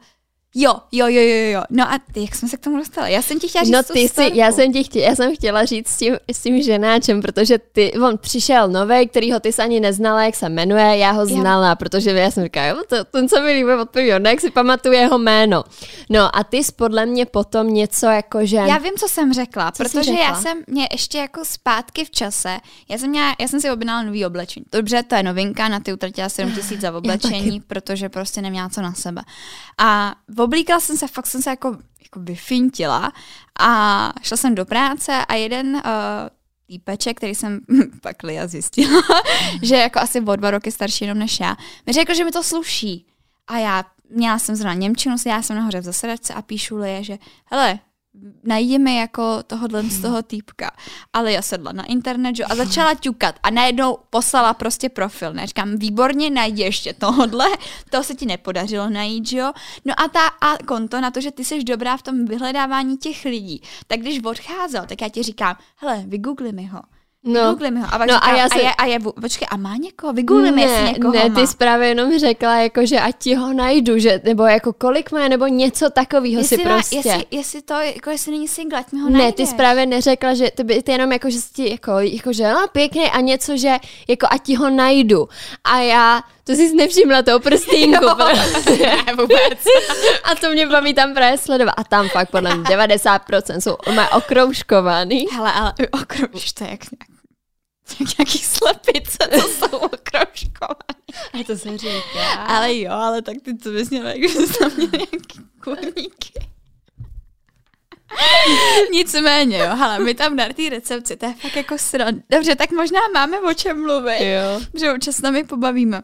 Jo, jo, jo, jo, jo. No a ty, jak jsme se k tomu dostali? Já jsem ti chtěla říct No ty jsi, já jsem ti chtěla, já jsem chtěla říct s tím, s tím ženáčem, protože ty, on přišel nový, kterýho ty jsi ani neznala, jak se jmenuje, já ho znala, já. protože já jsem říkala, jo, to, ten se mi líbí od prvního, jak si pamatuju jeho jméno. No a ty jsi podle mě potom něco jako, že... Já vím, co jsem řekla, co protože řekla? já jsem mě ještě jako zpátky v čase, já jsem, měla, já jsem si objednala nový oblečení. Dobře, to je novinka, na ty utratila 7 tisíc za oblečení, protože prostě neměla co na sebe. A oblíkala jsem se, fakt jsem se jako, jako vyfintila a šla jsem do práce a jeden uh, týpeček, který jsem pak Lia zjistila, že jako asi o dva roky starší jenom než já, mi řekl, že mi to sluší. A já měla jsem zrovna Němčinu, já jsem nahoře v zasedačce a píšu Lie, že hele, najdi mi jako tohohle z toho týpka. Ale já sedla na internet že, a začala ťukat a najednou poslala prostě profil. Ne? Říkám, výborně, najdi ještě tohle. To se ti nepodařilo najít, že jo? No a ta a konto na to, že ty jsi dobrá v tom vyhledávání těch lidí. Tak když odcházel, tak já ti říkám, hele, vygoogli mi ho. No, mi ho. A, no říká, a, já se... a, je, a je, počkej, a má někoho? Vygooglím, ne, jestli někoho Ne, má. ty zprávě jenom řekla, jako, že ať ti ho najdu, že, nebo jako kolik má, nebo něco takového si prostě. Jestli, jestli to, jako jestli není single, ať mi ho Ne, najdeš. ty zprávě neřekla, že to by ty jenom jako, že ti, jako, jako, že no, pěkně a něco, že jako ať ti ho najdu. A já, to jsi nevšimla toho prstínku. ne, vůbec. a to mě baví tam právě sledovat. A tam fakt podle mě 90% jsou okroužkovaný. Hele, ale okrouž, to je jak nějaký slepice, co jsou okroužkované. A to se říká. Ale jo, ale tak ty to bys měla, jak jsi tam měl nějaký kurníky. Nicméně, jo, hele, my tam na té recepci, to je fakt jako sran. Dobře, tak možná máme o čem mluvit, Jo. že občas nami pobavíme.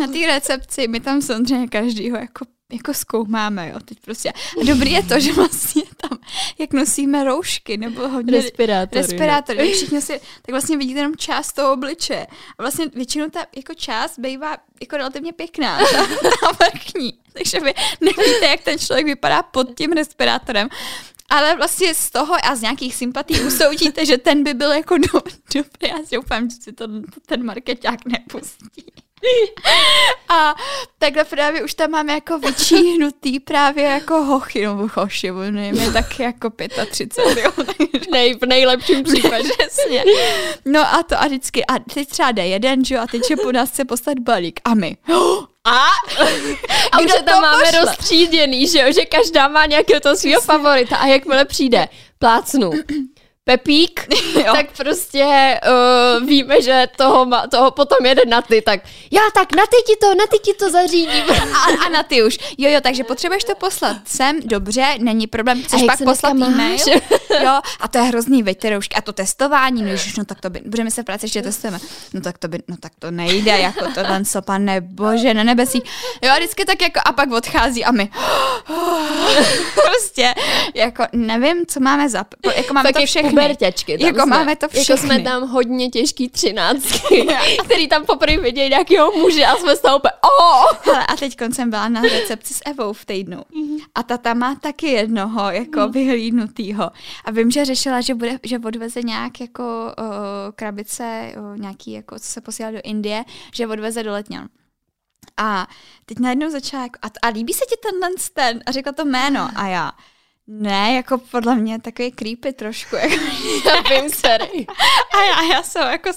Na té recepci my tam samozřejmě každýho jako jako zkoumáme, jo, teď prostě. A dobrý je to, že vlastně tam, jak nosíme roušky, nebo hodně... Respirátory. Respirátory, no. všichni si, tak vlastně vidíte jenom část toho obličeje. A vlastně většinou ta jako část bývá jako relativně pěkná, ta, ta vrchní. Takže vy nevíte, jak ten člověk vypadá pod tím respirátorem. Ale vlastně z toho a z nějakých sympatí usoudíte, že ten by byl jako do, dobrý. Já si doufám, že si to ten marketák nepustí. A takhle právě už tam máme jako vyčíhnutý právě jako hochy, nebo hoši, nevím, je taky jako 35, jo. Nej, v nejlepším případě. Přesně. No a to a vždycky, a teď třeba jde jeden, že jo, a teď že po nás chce poslat balík. A my, a? A už je tam máme pošle? rozstříděný, že jo, že každá má nějakého toho svého favorita a jakmile přijde, plácnu, Pepík, Jo. tak prostě uh, víme, že toho, má, toho potom jede na ty, tak já tak na ty ti to, na ty ti to zařídím. A, a na ty už. Jo, jo, takže potřebuješ to poslat sem, dobře, není problém, chceš pak poslat e-mail. Jo, a to je hrozný, veď. A to testování, no ježiš, no tak to by, budeme se v práci ještě testujeme. No tak to by, no tak to nejde, jako to ten co, pane bože, na nebesí. Jo, a vždycky tak jako, a pak odchází a my, prostě, jako nevím, co máme za, jako máme Tak to jak všechny. Puberťačky. Tam Jako jsme, máme to Jako jsme všechny. tam hodně těžký třináctky, který tam poprvé vidějí nějakého muže a jsme z toho úplně, oh! Hele, a teď jsem byla na recepci s Evou v týdnu. A ta tam má taky jednoho, jako vyhlídnutýho. A vím, že řešila, že, bude, že odveze nějak jako o, krabice, o, nějaký, jako, co se posílá do Indie, že odveze do Letňan. A teď najednou začala jako, a, a líbí se ti tenhle ten? A řekla to jméno. A já, ne, jako podle mě takový creepy trošku. Jako, Já vím, sorry. a já, já jsem jako...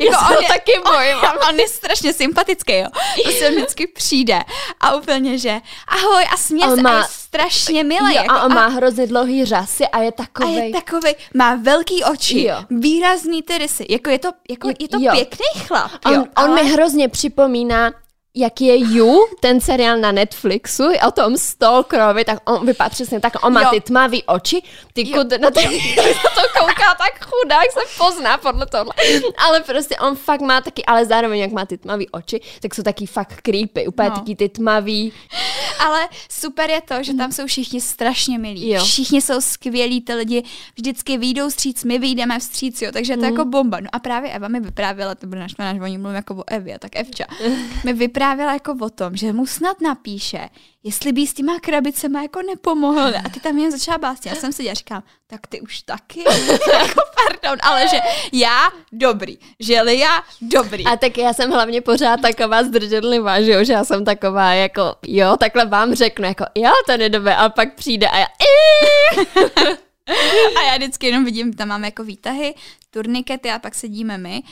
Já jako se ho je- taky bojím. On, on je strašně sympatický, jo. Prostě on vždycky přijde a úplně, že ahoj a směs On a má- je strašně milý. Jo, jako, a on má hrozně dlouhý řasy a je a takový. je takový, má velký oči, Jo. výrazný ty rysy. Jako je to, jako, je to Jo. pěkný chlap, On, jo, on ale... mi hrozně připomíná, jak je You, ten seriál na Netflixu, o tom Stalkerovi, tak on vypadá přesně tak, on má Jo. ty tmavý oči, ty kud, na to, na to kouká tak chudák, se pozná podle tohle. Ale prostě on fakt má taky, ale zároveň jak má ty tmavý oči, tak jsou taky fakt creepy, úplně No. taky ty tmavý. Ale super je to, že tam jsou všichni strašně milí. Jo. Všichni jsou skvělí, ty lidi vždycky vyjdou vstříc, my vyjdeme vstříc, jo, takže to je jako bomba. No a právě Eva mi vyprávěla, to bude naštvaná, že o ní mluvím jako o Evě, tak Evča, mi vyprávěla jako o tom, že mu snad napíše, jestli by s těma krabicema jako nepomohl. A ty tam jen začala bást. Já jsem si a říkám, tak ty už taky? jako pardon, ale že já dobrý, že já dobrý. A tak já jsem hlavně pořád taková zdrženlivá, že jo, že já jsem taková jako, jo, takhle vám řeknu, jako, jo, to je dobré, a pak přijde a já, A já vždycky jenom vidím, tam máme jako výtahy, turnikety a pak sedíme my.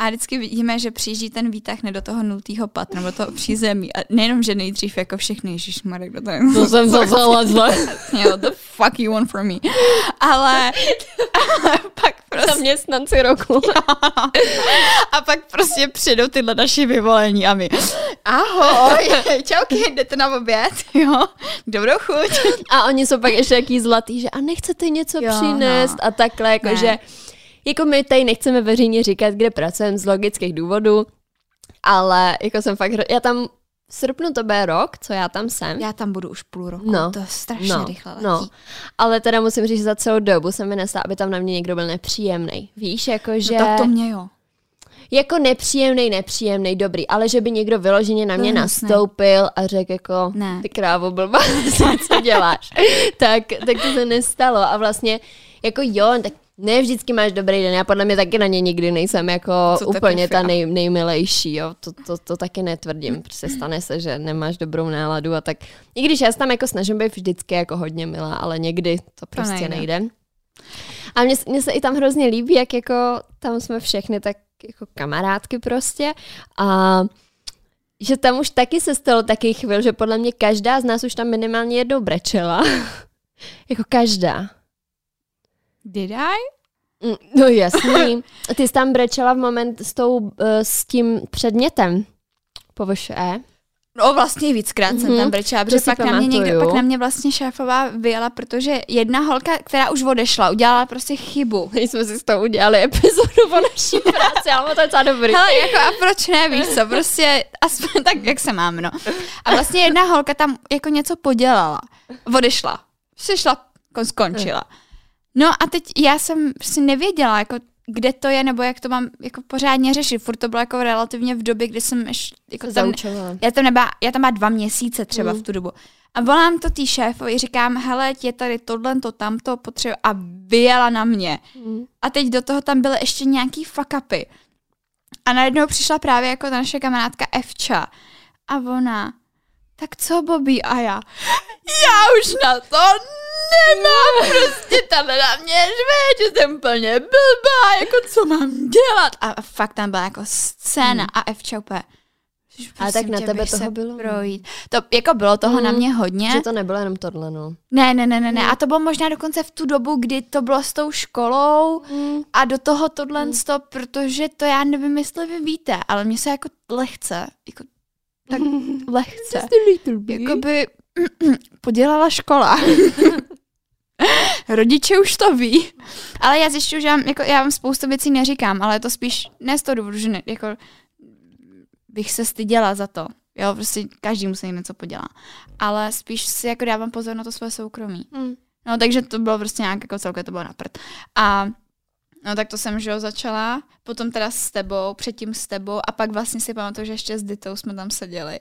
A vždycky vidíme, že přijíždí ten výtah ne do toho nultého patra, do toho přízemí. A nejenom, že nejdřív jako všechny, ježišmarek, kdo to je. to jsem zase zle. Vlastně, what the fuck you want from me. Ale, ale pak prostě, Zaměstnanci roku. a pak prostě přijdou tyhle naši vyvolení a my, ahoj, čauky, jdete na oběd, jo, dobrou chuť. A oni jsou pak ještě jaký zlatý, že a nechcete něco Jo, přinést no. a takhle, jako Ne. že jako my tady nechceme veřejně říkat, kde pracujeme z logických důvodů, ale jako jsem fakt, já tam v srpnu to bude rok, co já tam jsem. Já tam budu už půl roku, No. to strašně no, rychle letí. no, ale teda musím říct, že za celou dobu jsem vynesla, aby tam na mě někdo byl nepříjemný. Víš, jako že... No, tak to mě jo. Jako nepříjemný, nepříjemný, dobrý, ale že by někdo vyloženě na mě je hnusný. nastoupil a řekl jako, Ne. ty krávo blbá, co děláš, tak, tak to se nestalo a vlastně jako jo, tak ne vždycky máš dobrý den, já podle mě taky na ně nikdy nejsem jako Co úplně ta nej, nejmilejší, jo, to, to, to taky netvrdím, prostě stane se, že nemáš dobrou náladu a tak, i když já se tam jako snažím být vždycky jako hodně milá, ale někdy to prostě nejde. nejde. A mně, mně se i tam hrozně líbí, jak jako tam jsme všechny tak jako kamarádky prostě a že tam už taky se stalo taky chvíl, že podle mě každá z nás už tam minimálně jednou brečela. jako každá. Did I? Mm, No jasný. Ty jsi tam brečela v moment s, tou, uh, s tím předmětem po VŠE. No vlastně víckrát jsem Mhm, tam brečela, to protože pak na, mě někdo, pak na mě vlastně šéfová vyjela, protože jedna holka, která už odešla, udělala prostě chybu. My jsme si s tou udělali epizodu o naší práci, ale to je docela dobrý. Hele, jako a proč ne, víš co, prostě aspoň tak, jak se mám, no. A vlastně jedna holka tam jako něco podělala, odešla, přišla, kon- skončila. No a teď já jsem si nevěděla, jako kde to je, nebo jak to mám jako pořádně řešit. Furt to bylo jako relativně v době, kdy jsem ještě, jako tam, já tam, nebyla, já tam byla dva měsíce třeba Mm. v tu dobu. A volám to tý šéfovi, říkám, hele, je tady tohle, to, tamto, potřebuji. A vyjela na mě. Mm. A teď do toho tam byly ještě nějaký fuck upy. A najednou přišla právě jako ta naše kamarádka Evča. A ona, tak co Bobby? A já, já už na to nemám, prostě tam na mě řve, že jsem úplně blbá, jako co mám dělat? A fakt tam byla jako scéna a Evča úplně, "Ježiš, Ale tak na tě, tebe toho bylo, no. Projít. To jako bylo toho na Mm, mě hodně. Že to nebylo jenom tohle, no. Ne, ne, ne, ne, ne. A to bylo možná dokonce v tu dobu, kdy to bylo s tou školou Mm. a do toho tohle to, protože to já nevím, jestli vy víte, ale mě se jako lehce, jako tak lehce, jakoby podělala škola. Rodiče už to ví. Ale já zjišťuju, že já, jako, já vám spoustu věcí neříkám, ale je to spíš ne z toho důvodu, že ne, jako, bych se styděla za to. Jo, prostě každý musí něco podělat. Ale spíš si jako dávám pozor na to své soukromí. Mm. No, takže to bylo prostě nějak jako celkově to bylo na prd. A no tak to jsem, že jo, začala, potom teda s tebou, předtím s tebou a pak vlastně si pamatuju, že ještě s Ditou jsme tam seděli.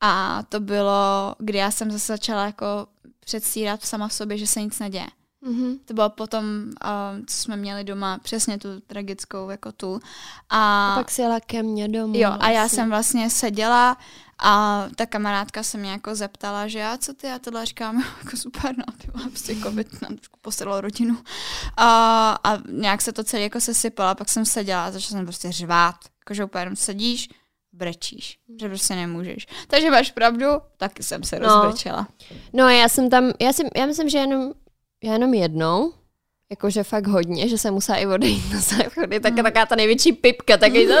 A to bylo, kdy já jsem zase začala jako předstírat sama v sobě, že se nic neděje. Mhm. To bylo potom, uh, co jsme měli doma, přesně tu tragickou jako tu. A, A pak si jela ke mně domů. jo, a já vlastně. jsem vlastně seděla a ta kamarádka se mě jako zeptala, že já co ty, já tohle říkám, jako super, no, ty prostě covid nám trošku posedlo rodinu. A, a nějak se to celé jako sesypalo, pak jsem seděla a začala jsem prostě řvát, jakože úplně jenom sedíš, brečíš, že prostě nemůžeš. Takže máš pravdu, taky jsem se No. rozbrečela. No já jsem tam, já, jsem, já myslím, že jenom, já jenom jednou, jakože fakt hodně, že jsem musela i odejít na záchody, tak, Mm. taká ta největší pipka, taky to,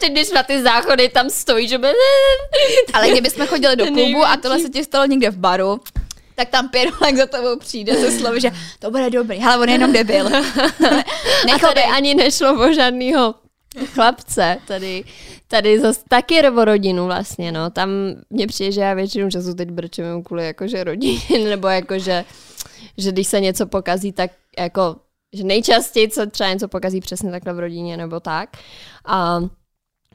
ty když na ty záchody tam stojí, že by, Ale kdybychom chodili do klubu a tohle se ti stalo někde v baru, tak tam pěrolek za tebou přijde se slovy, že to bude dobrý, ale on je jenom debil. a Nechodej. ani nešlo o žádnýho chlapce, tady, tady zase taky rodinu vlastně, no, tam mně přijde, že já většinou času teď brčím kvůli jakože rodiny, nebo jakože, že když se něco pokazí, tak jako, že nejčastěji se třeba něco pokazí přesně takhle v rodině, nebo tak. A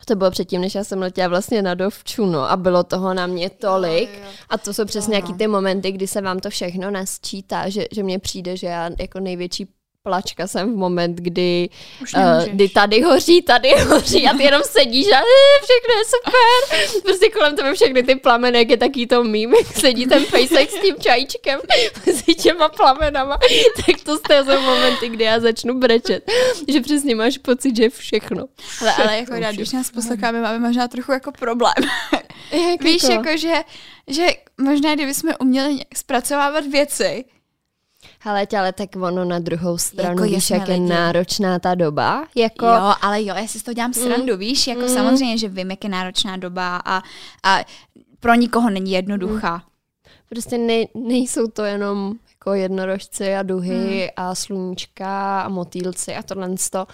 to bylo předtím, než já jsem letěla vlastně na dovču, no, a bylo toho na mě tolik. Jo, jo. A to jsou přesně nějaký ty momenty, kdy se vám to všechno nasčítá, že, že mně přijde, že já jako největší plačka jsem v moment, kdy, uh, kdy tady hoří, tady hoří a ty jenom sedíš a "Eh, všechno je super. Prostě kolem tebe všechny ty plameny, jak je taký to mým, jak sedí ten fejsek s tím čajíčkem mezi těma plamenama. Tak to jsou momenty, kdy já začnu brečet. Že přesně máš pocit, že všechno. Ale, ale jako rád, když nás posloucháme, máme možná trochu jako problém. Jak Víš, jako, že, že možná kdybychom uměli zpracovávat věci, Hele, tě, ale tak ono na druhou stranu, Jako jako víš, jak je lidi. náročná ta doba. Jako, jo, ale jo, já si z toho dělám srandu, víš, jako Mm. samozřejmě, že vím, jak je náročná doba a, a pro nikoho není jednoduchá. Prostě ne, nejsou to jenom jako jednorožci a duhy hmm. a sluníčka a motýlci a tohle to.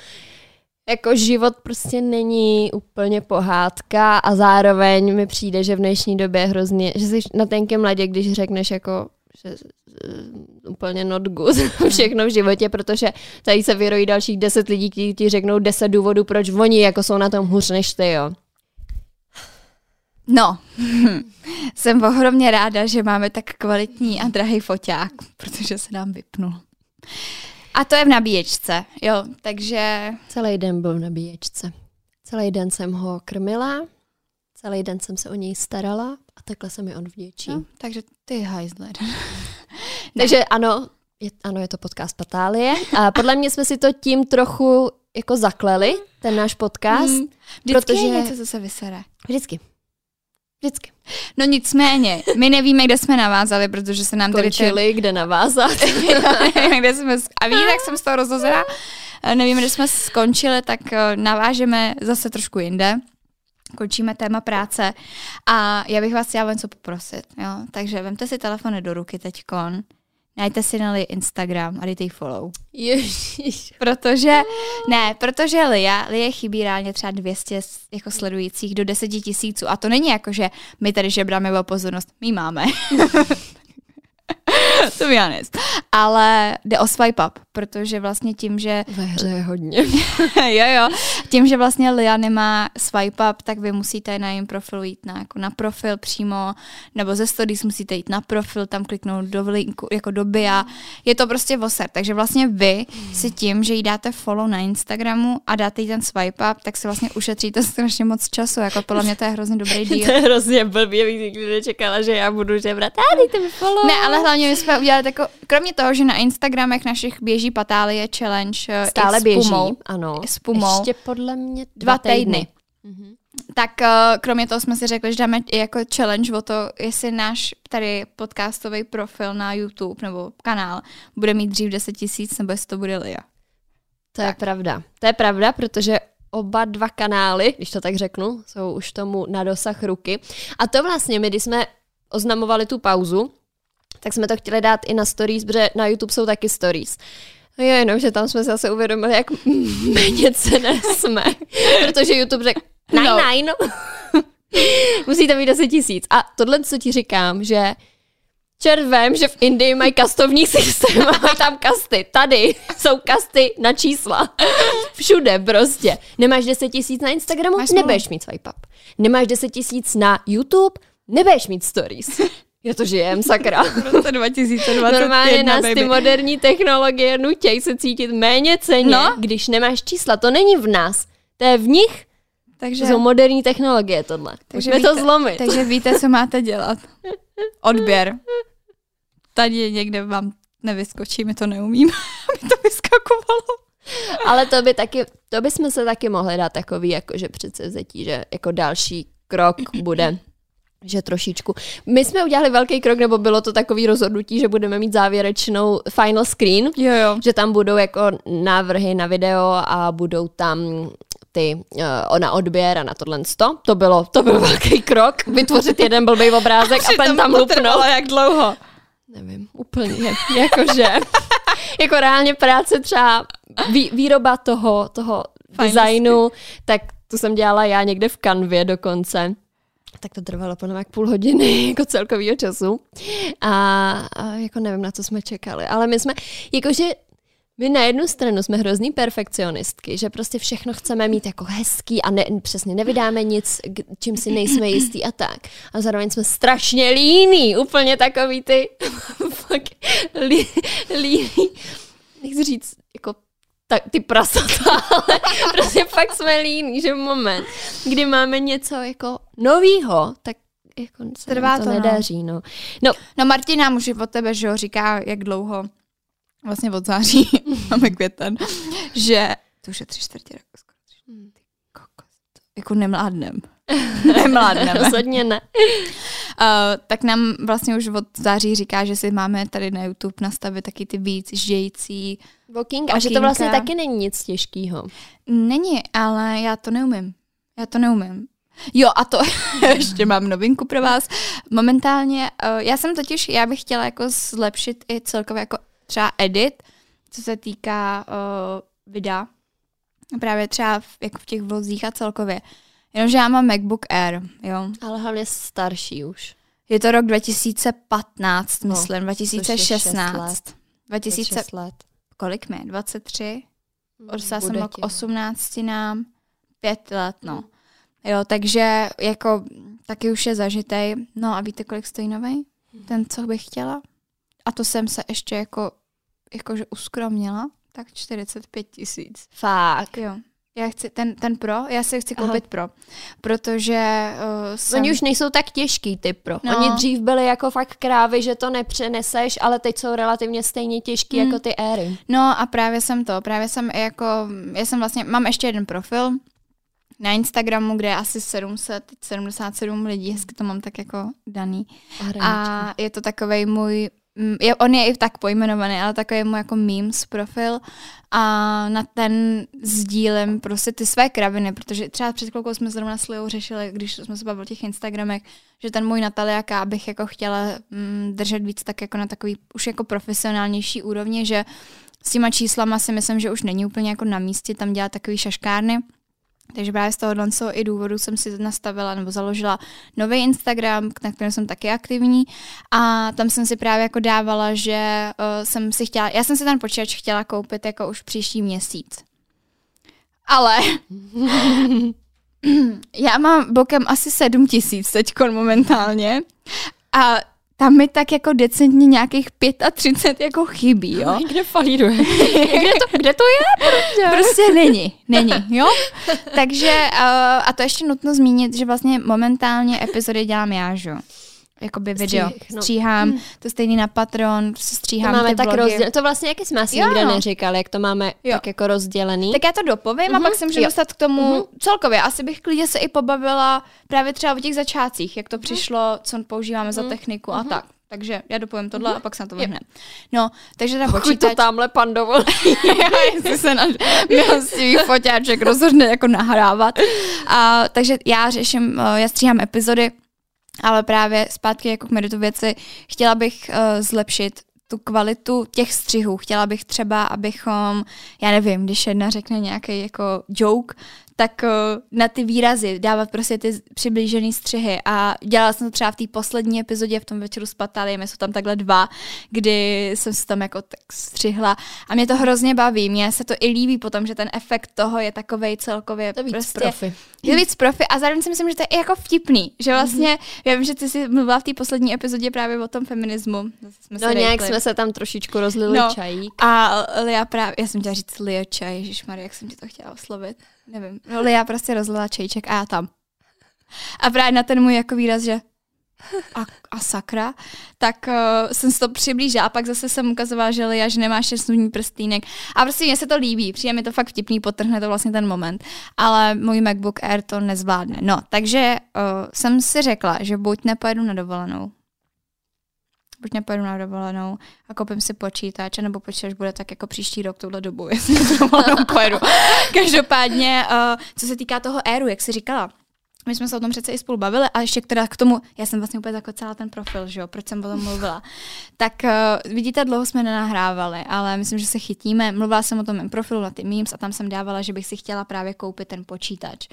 Jako život prostě není úplně pohádka a zároveň mi přijde, že v dnešní době je hrozně, že jsi na tenkém ledě, když řekneš jako, že uh, úplně not good všechno v životě, protože tady se vyrojí dalších deset lidí, kteří ti řeknou deset důvodů, proč oni jako jsou na tom hůř než ty, jo. No, jsem ohromně ráda, že máme tak kvalitní a drahý foťák, protože se nám vypnul. A to je v nabíječce, jo, takže Celý den byl v nabíječce. Celý den jsem ho krmila, celý den jsem se o něj starala a takhle se mi on vděčí. no, takže ty hajzle. Takže ano, je, ano, je to podcast Patálie. A podle mě jsme si to tím trochu jako zakleli, ten náš podcast. Mm, Vždycky protože- je něco, co se vysere. Vždycky. Vždycky. No nicméně, my nevíme, kde jsme navázali, protože se nám tady ten, Končili, kde navázat. kde jsme, a víš, jak jsem z toho rozhozená? nevím, kde jsme skončili, tak eh, navážeme zase trošku jinde končíme téma práce a já bych vás chtěla něco poprosit. Jo? Takže vemte si telefony do ruky teďkon, najte si na Instagram a dejte jí follow. Ježiš. Protože, ne, protože Lia, Lia chybí reálně třeba 200 jako sledujících do 10 tisíců a to není jako, že my tady žebráme o pozornost, my máme. to be honest. Ale jde o swipe up, protože vlastně tím, že... Ve hře je hodně. jo, jo. Tím, že vlastně Lia nemá swipe up, tak vy musíte na jejím profilu jít na, jako na profil přímo, nebo ze stories musíte jít na profil, tam kliknout do linku, jako do bia. Je to prostě voser. Takže vlastně vy si tím, že jí dáte follow na Instagramu a dáte jí ten swipe up, tak si vlastně ušetříte strašně moc času. Jako podle mě to je hrozně dobrý díl. to je hrozně blbý, bych nikdy nečekala, že já budu žebrat. A dejte mi follow. Ne, ale hlavně my jsme udělali tako, kromě toho, že na Instagramech našich běží patálie challenge eh, Stále s běží, pumou, ano. s pumou, Ještě podle mě dva dva týdny. týdny. Mhm. Tak uh, kromě toho jsme si řekli, že dáme i jako challenge o to, jestli náš tady podcastový profil na YouTube nebo kanál bude mít dřív 10 tisíc, nebo jestli to bude Lia. To je pravda. To je pravda, protože oba dva kanály, když to tak řeknu, jsou už tomu na dosah ruky. A to vlastně my, když jsme oznamovali tu pauzu, tak jsme to chtěli dát i na stories, protože na YouTube jsou taky stories. Jo, jenom, že tam jsme si zase uvědomili, jak méně cené jsme. Protože YouTube řekl, nine, No. nine. Musíte mít 10 tisíc. A tohle, co ti říkám, že čert vem, že v Indii mají kastovní systém a mají tam kasty. Tady jsou kasty na čísla. Všude prostě. Nemáš 10 tisíc na Instagramu? Máš. Nebudeš mít swipe up. Nemáš 10 tisíc na YouTube? Nebudeš mít stories. Já to žijem, sakra. V roce 2021 Normálně nás ty moderní technologie nutějí se cítit méně ceně, No. když nemáš čísla. To není v nás. To je v nich, takže, že jsou moderní technologie tohle. takže Můžeme to víte- zlomit. Takže víte, co máte dělat. Odběr. Tady někde vám nevyskočí, my to neumíme, aby to vyskakovalo. Ale to by taky, to bychom se taky mohli dát takový, jakože přece vzetí, že jako další krok bude že trošičku. My jsme udělali velký krok, nebo bylo to takový rozhodnutí, že budeme mít závěrečnou final screen, Jo, jo. že tam budou jako návrhy na video a budou tam ty uh, na odběr a na tohle sto. To bylo, to byl velký krok, vytvořit jeden blbý obrázek a ten tam lupnout. jak dlouho? Nevím, úplně, jakože, jako reálně práce třeba vý, výroba toho, toho designu, tak to jsem dělala já někde v kanvě dokonce. Tak to trvalo podle jak půl hodiny jako celkovýho času. A, a jako nevím, na co jsme čekali. Ale my jsme, jakože my na jednu stranu jsme hrozný perfekcionistky, že prostě všechno chceme mít jako hezký a ne, přesně nevydáme nic, čím si nejsme jistý a tak. A zároveň jsme strašně líní, úplně takový ty fakt lí, líní, nechci říct jako tak, ty prasata, ale prostě fakt jsme líní, že moment, kdy máme něco jako novýho, tak jako se Trvá to, to, no. nedaří, no. no. No Martina už od tebe, že jo, říká, jak dlouho, vlastně od září, máme květen, že to už je tři čtvrtě roku skoro. tři- Ty kokos, to jako nemládnem. Nemládneme. Rozhodně ne. Uh, tak nám vlastně už od září říká, že si máme tady na YouTube nastavit taky ty víc ždějící. Walking, a že to vlastně taky není nic těžkého. Není, ale já to neumím. Já to neumím. Jo, a to ještě mám novinku pro vás. Momentálně, uh, já jsem totiž, já bych chtěla jako zlepšit i celkově jako třeba edit, co se týká uh, videa. Právě třeba v, jako v těch vlozích a celkově. Jenomže já mám MacBook Air, jo. Ale hlavně starší už. Je to rok 2015, No, myslím, což je šest 2016. let. 2000, 6 let. kolik mi? 23? Odstala jsem Bude rok ti, no. 18 nám, pět let, no. Jo, takže jako taky už je zažitej. No a víte, kolik stojí novej? Ten, co bych chtěla? A to jsem se ještě jako, jakože uskromnila, tak 45 tisíc. Fakt. Jo. Já chci ten, ten pro, já si chci Aha. koupit pro, protože uh, jsem... Oni už nejsou tak těžký, ty pro. No. Oni dřív byli jako fakt krávy, že to nepřeneseš, ale teď jsou relativně stejně těžký Hmm. jako ty éry. No a právě jsem to, právě jsem jako, já jsem vlastně, mám ještě jeden profil na Instagramu, kde je asi 777 lidí, hezky to mám tak jako daný. A, je to takovej můj je, on je i tak pojmenovaný, ale takový mu jako memes profil. A na ten sdílem prostě ty své kraviny, protože třeba před chvilkou jsme zrovna s Liou řešili, když jsme se bavili o těch Instagramech, že ten můj Nataliaka bych jako chtěla mm, držet víc tak jako na takový už jako profesionálnější úrovni, že s těma číslama si myslím, že už není úplně jako na místě tam dělat takový šaškárny, takže právě z tohohle i důvodu jsem si nastavila nebo založila nový Instagram, na kterém jsem taky aktivní a tam jsem si právě jako dávala, že uh, jsem si chtěla, já jsem si ten počítač chtěla koupit jako už příští měsíc. Ale já mám bokem asi 7 tisíc teď momentálně a tam mi tak jako decentně nějakých 35 jako chybí, jo. Kde falíruje? kde, to, kde to je? Prostě, prostě není, není, jo. Takže, uh, a to ještě nutno zmínit, že vlastně momentálně epizody dělám já, že jakoby video. Stříh, no. Stříhám, hmm. to stejný na Patron, prostě stříhám to máme ty tak vlogy. rozdělené. To vlastně jaký jsme asi jo, nikde neříkali, jak to máme jo. tak jako rozdělený. Tak já to dopovím uh-huh. a mhm. pak se můžu dostat k tomu uh-huh. celkově. Asi bych klidně se i pobavila právě třeba o těch začátcích, jak to uh-huh. přišlo, co používáme uh-huh. za techniku uh-huh. a tak. Takže já dopovím tohle uh-huh. a pak se na to vrhne. No, takže ten počítač... to tamhle pan dovolí. jestli se na milostivý foťáček rozhodne jako nahrávat. A, takže já řeším, eh, já stříhám epizody, ale právě zpátky jako k meritu věci, chtěla bych uh, zlepšit tu kvalitu těch střihů. Chtěla bych třeba, abychom, já nevím, když jedna řekne nějaký jako joke, tak uh, na ty výrazy dávat prostě ty přiblížené střihy a dělala jsem to třeba v té poslední epizodě v tom večeru s Pataliem, jsou tam takhle dva, kdy jsem se tam jako tak střihla a mě to hrozně baví, mně se to i líbí potom, že ten efekt toho je takový celkově to víc prostě, profi. je víc profi a zároveň si myslím, že to je i jako vtipný, že vlastně, mm-hmm. já vím, že ty jsi mluvila v té poslední epizodě právě o tom feminismu. Jsme no nějak jsme se tam trošičku rozlili no, čajík. A Lia právě, já jsem chtěla říct Lia čaj, Ježišmarja, jak jsem ti to chtěla oslovit nevím, ale já prostě rozlila čejček a já tam. A právě na ten můj jako výraz, že a, a sakra, tak uh, jsem si to přiblížila a pak zase jsem ukazovala, že Lia, že nemá šestnudní prstýnek. A prostě mně se to líbí, přijde mi to fakt vtipný, potrhne to vlastně ten moment. Ale můj MacBook Air to nezvládne. No, takže uh, jsem si řekla, že buď nepojedu na dovolenou, buď nepojedu na dovolenou a koupím si počítač, nebo počítač bude tak jako příští rok tuhle dobu, jestli pojedu. Každopádně, uh, co se týká toho éru, jak jsi říkala, my jsme se o tom přece i spolu bavili a ještě teda k tomu, já jsem vlastně úplně celá ten profil, že jo, proč jsem o tom mluvila. Tak uh, vidíte, dlouho jsme nenahrávali, ale myslím, že se chytíme. Mluvila jsem o tom mém profilu na ty memes a tam jsem dávala, že bych si chtěla právě koupit ten počítač.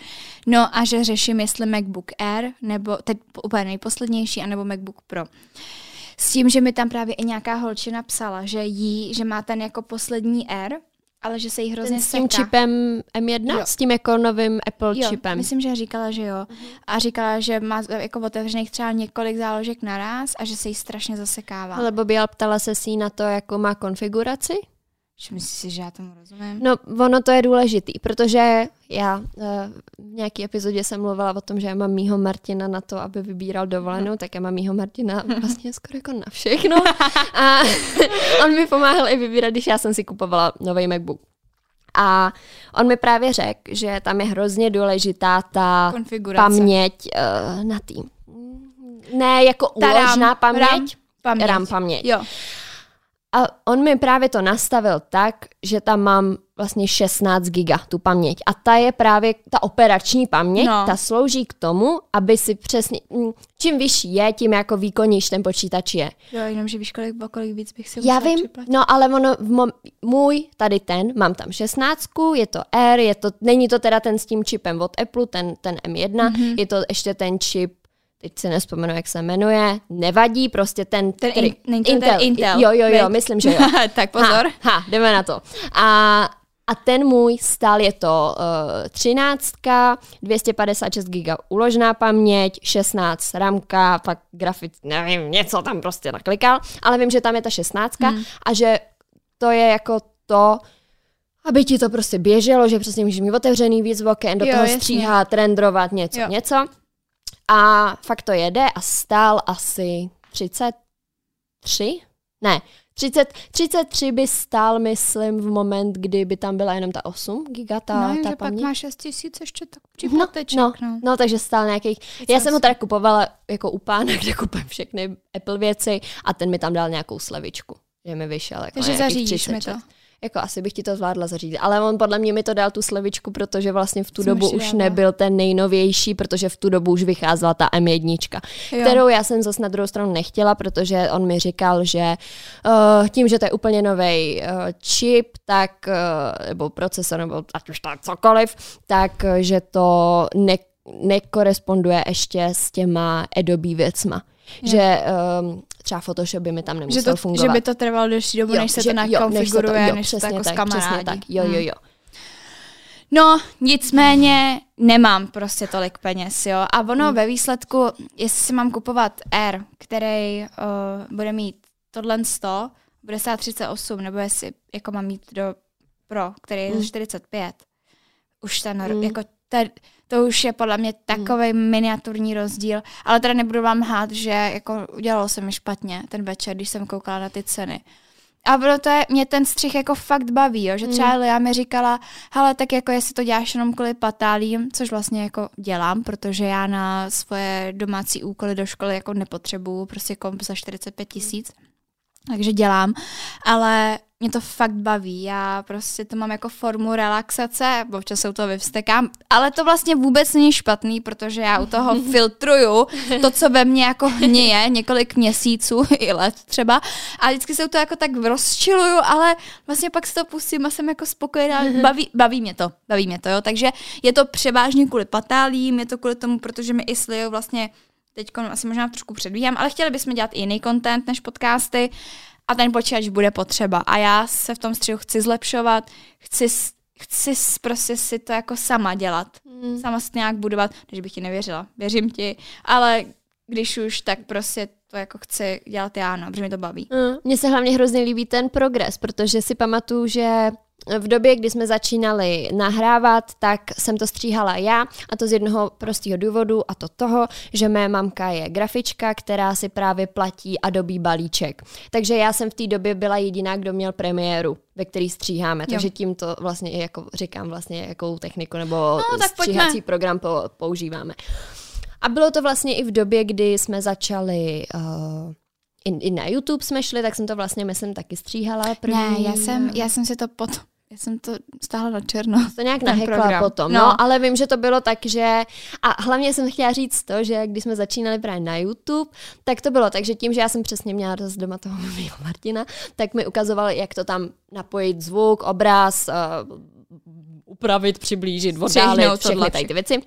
No a že řeším, jestli MacBook Air, nebo teď úplně nejposlednější, anebo MacBook Pro. Uh, s tím, že mi tam právě i nějaká holčina psala, že jí, že má ten jako poslední R, ale že se jí hrozně ten s tím seká. čipem M1? Jo. S tím jako novým Apple jo, čipem? myslím, že říkala, že jo. Uh-huh. A říkala, že má jako otevřených třeba několik záložek naraz a že se jí strašně zasekává. Ale Bobby, ptala se si na to, jakou má konfiguraci? Že myslíš si, že já tomu rozumím? No, ono to je důležitý, protože já uh, v nějaké epizodě jsem mluvila o tom, že já mám mýho Martina na to, aby vybíral dovolenou, no. tak já mám mýho Martina vlastně skoro jako na všechno. A on mi pomáhal i vybírat, když já jsem si kupovala nový MacBook. A on mi právě řekl, že tam je hrozně důležitá ta paměť uh, na tým. Ne jako úložná paměť, RAM paměť. RAM paměť. Jo. A on mi právě to nastavil tak, že tam mám vlastně 16 giga tu paměť. A ta je právě ta operační paměť, no. ta slouží k tomu, aby si přesně, mm, čím vyšší je, tím jako výkonnější ten počítač je. Jo, jenom, že víš, kolik, kolik víc bych si Já vím, připlatit. no ale ono, v můj, tady ten, mám tam 16, je to R, je to, není to teda ten s tím čipem od Apple, ten, ten M1, mm-hmm. je to ještě ten čip teď si nespomenu, jak se jmenuje, nevadí, prostě ten... ten který, in, Intel, ten Intel. Jo, jo, jo, myslím, že jo. tak pozor. Ha, ha, jdeme na to. A, a ten můj stál je to uh, 13, 256 GB uložená paměť, 16 ramka, pak grafit, nevím, něco tam prostě naklikal, ale vím, že tam je ta 16 hmm. a že to je jako to, aby ti to prostě běželo, že přesně můžeš mít otevřený víc oken, do jo, toho stříhat, rendrovat něco, jo. něco. A fakt to jede a stál asi 33, ne, 30, 33 by stál, myslím, v moment, kdy by tam byla jenom ta 8 giga, ta, no, ta že paměť. pak má 6 tisíc ještě tak No, připlateček, no, no. no, takže stál nějakých... Já jsem ho teda kupovala jako u pána, kde kupujeme všechny Apple věci a ten mi tam dal nějakou slevičku, že mi vyšel jako Takže zařídíš mi 36. to. Jako asi bych ti to zvládla zařídit, ale on podle mě mi to dal tu slevičku, protože vlastně v tu Co dobu už dává? nebyl ten nejnovější, protože v tu dobu už vycházela ta M1, Jo. kterou já jsem zase na druhou stranu nechtěla, protože on mi říkal, že uh, tím, že to je úplně nový uh, čip, tak, uh, nebo procesor, nebo ať už tak cokoliv, tak že to ne, nekoresponduje ještě s těma Adobe věcma. Jo. Že um, třeba Photoshop by mi tam nemusel Že, to, fungovat. že by to trvalo delší dobu, než se to nakonfiguruje, než se to jako tak, přesně tak. Jo, jo, jo. No, nicméně nemám prostě tolik peněz, jo. A ono hmm. ve výsledku, jestli si mám kupovat R, který uh, bude mít tohle 100, bude stát 38, nebo jestli jako mám mít do Pro, který je Hmm. za 45, už ten, Hmm. hmm. jako ten, to už je podle mě takový hmm. miniaturní rozdíl, ale teda nebudu vám hát, že jako udělalo se mi špatně ten večer, když jsem koukala na ty ceny. A proto je, mě ten střih jako fakt baví, jo? že třeba Hmm. Lia mi říkala, hele, tak jako jestli to děláš jenom kvůli patálím, což vlastně jako dělám, protože já na svoje domácí úkoly do školy jako nepotřebuju, prostě komp za 45 tisíc, takže dělám, ale mě to fakt baví, já prostě to mám jako formu relaxace, občas se u toho vyvstekám, ale to vlastně vůbec není špatný, protože já u toho filtruju to, co ve mně jako hněje několik měsíců i let třeba. A vždycky se u toho jako tak rozčiluju, ale vlastně pak si to pustím a jsem jako spokojená, baví, baví mě to, baví mě to, jo, takže je to převážně kvůli patálím, je to kvůli tomu, protože mi i vlastně teď asi možná trošku předvíjám, ale chtěli bychom dělat i jiný content než podcasty a ten počítač bude potřeba. A já se v tom střihu chci zlepšovat, chci, chci prostě si to jako sama dělat. Mm. Sama si nějak budovat, když bych ti nevěřila. Věřím ti, ale když už, tak prostě to jako chci dělat já, no, protože mi to baví. Mm. Mně se hlavně hrozně líbí ten progres, protože si pamatuju, že v době, kdy jsme začínali nahrávat, tak jsem to stříhala já a to z jednoho prostého důvodu a to toho, že mé mamka je grafička, která si právě platí Adobe balíček. Takže já jsem v té době byla jediná, kdo měl premiéru, ve který stříháme. Takže tím to vlastně jako říkám vlastně, jakou techniku nebo No, tak pojďme. stříhací program po, používáme. A bylo to vlastně i v době, kdy jsme začali uh, i, i na YouTube jsme šli, tak jsem to vlastně, myslím, taky stříhala. První, Ne, já jsem, já jsem si to potom, já jsem to stáhla na černo. to nějak nahekla program. potom, no. No. ale vím, že to bylo tak, že a hlavně jsem chtěla říct to, že když jsme začínali právě na YouTube, tak to bylo tak, že tím, že já jsem přesně měla dost doma toho mého Martina, tak mi ukazoval, jak to tam napojit zvuk, obraz, uh, upravit, přiblížit, oddálit, všechny tady ty věci.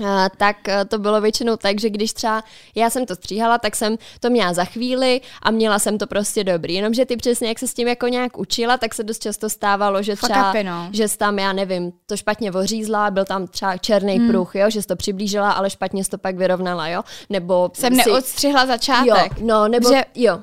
Uh, tak uh, to bylo většinou tak, že když třeba já jsem to stříhala, tak jsem to měla za chvíli a měla jsem to prostě dobrý. Jenomže ty přesně, jak se s tím jako nějak učila, tak se dost často stávalo, že třeba, upy, no. že jsi tam, já nevím, to špatně ořízla, byl tam třeba černý hmm. pruh, jo, že jsi to přiblížila, ale špatně jsi to pak vyrovnala, jo, nebo Jsem si, neodstřihla začátek. jo, no, nebo, Že- jo,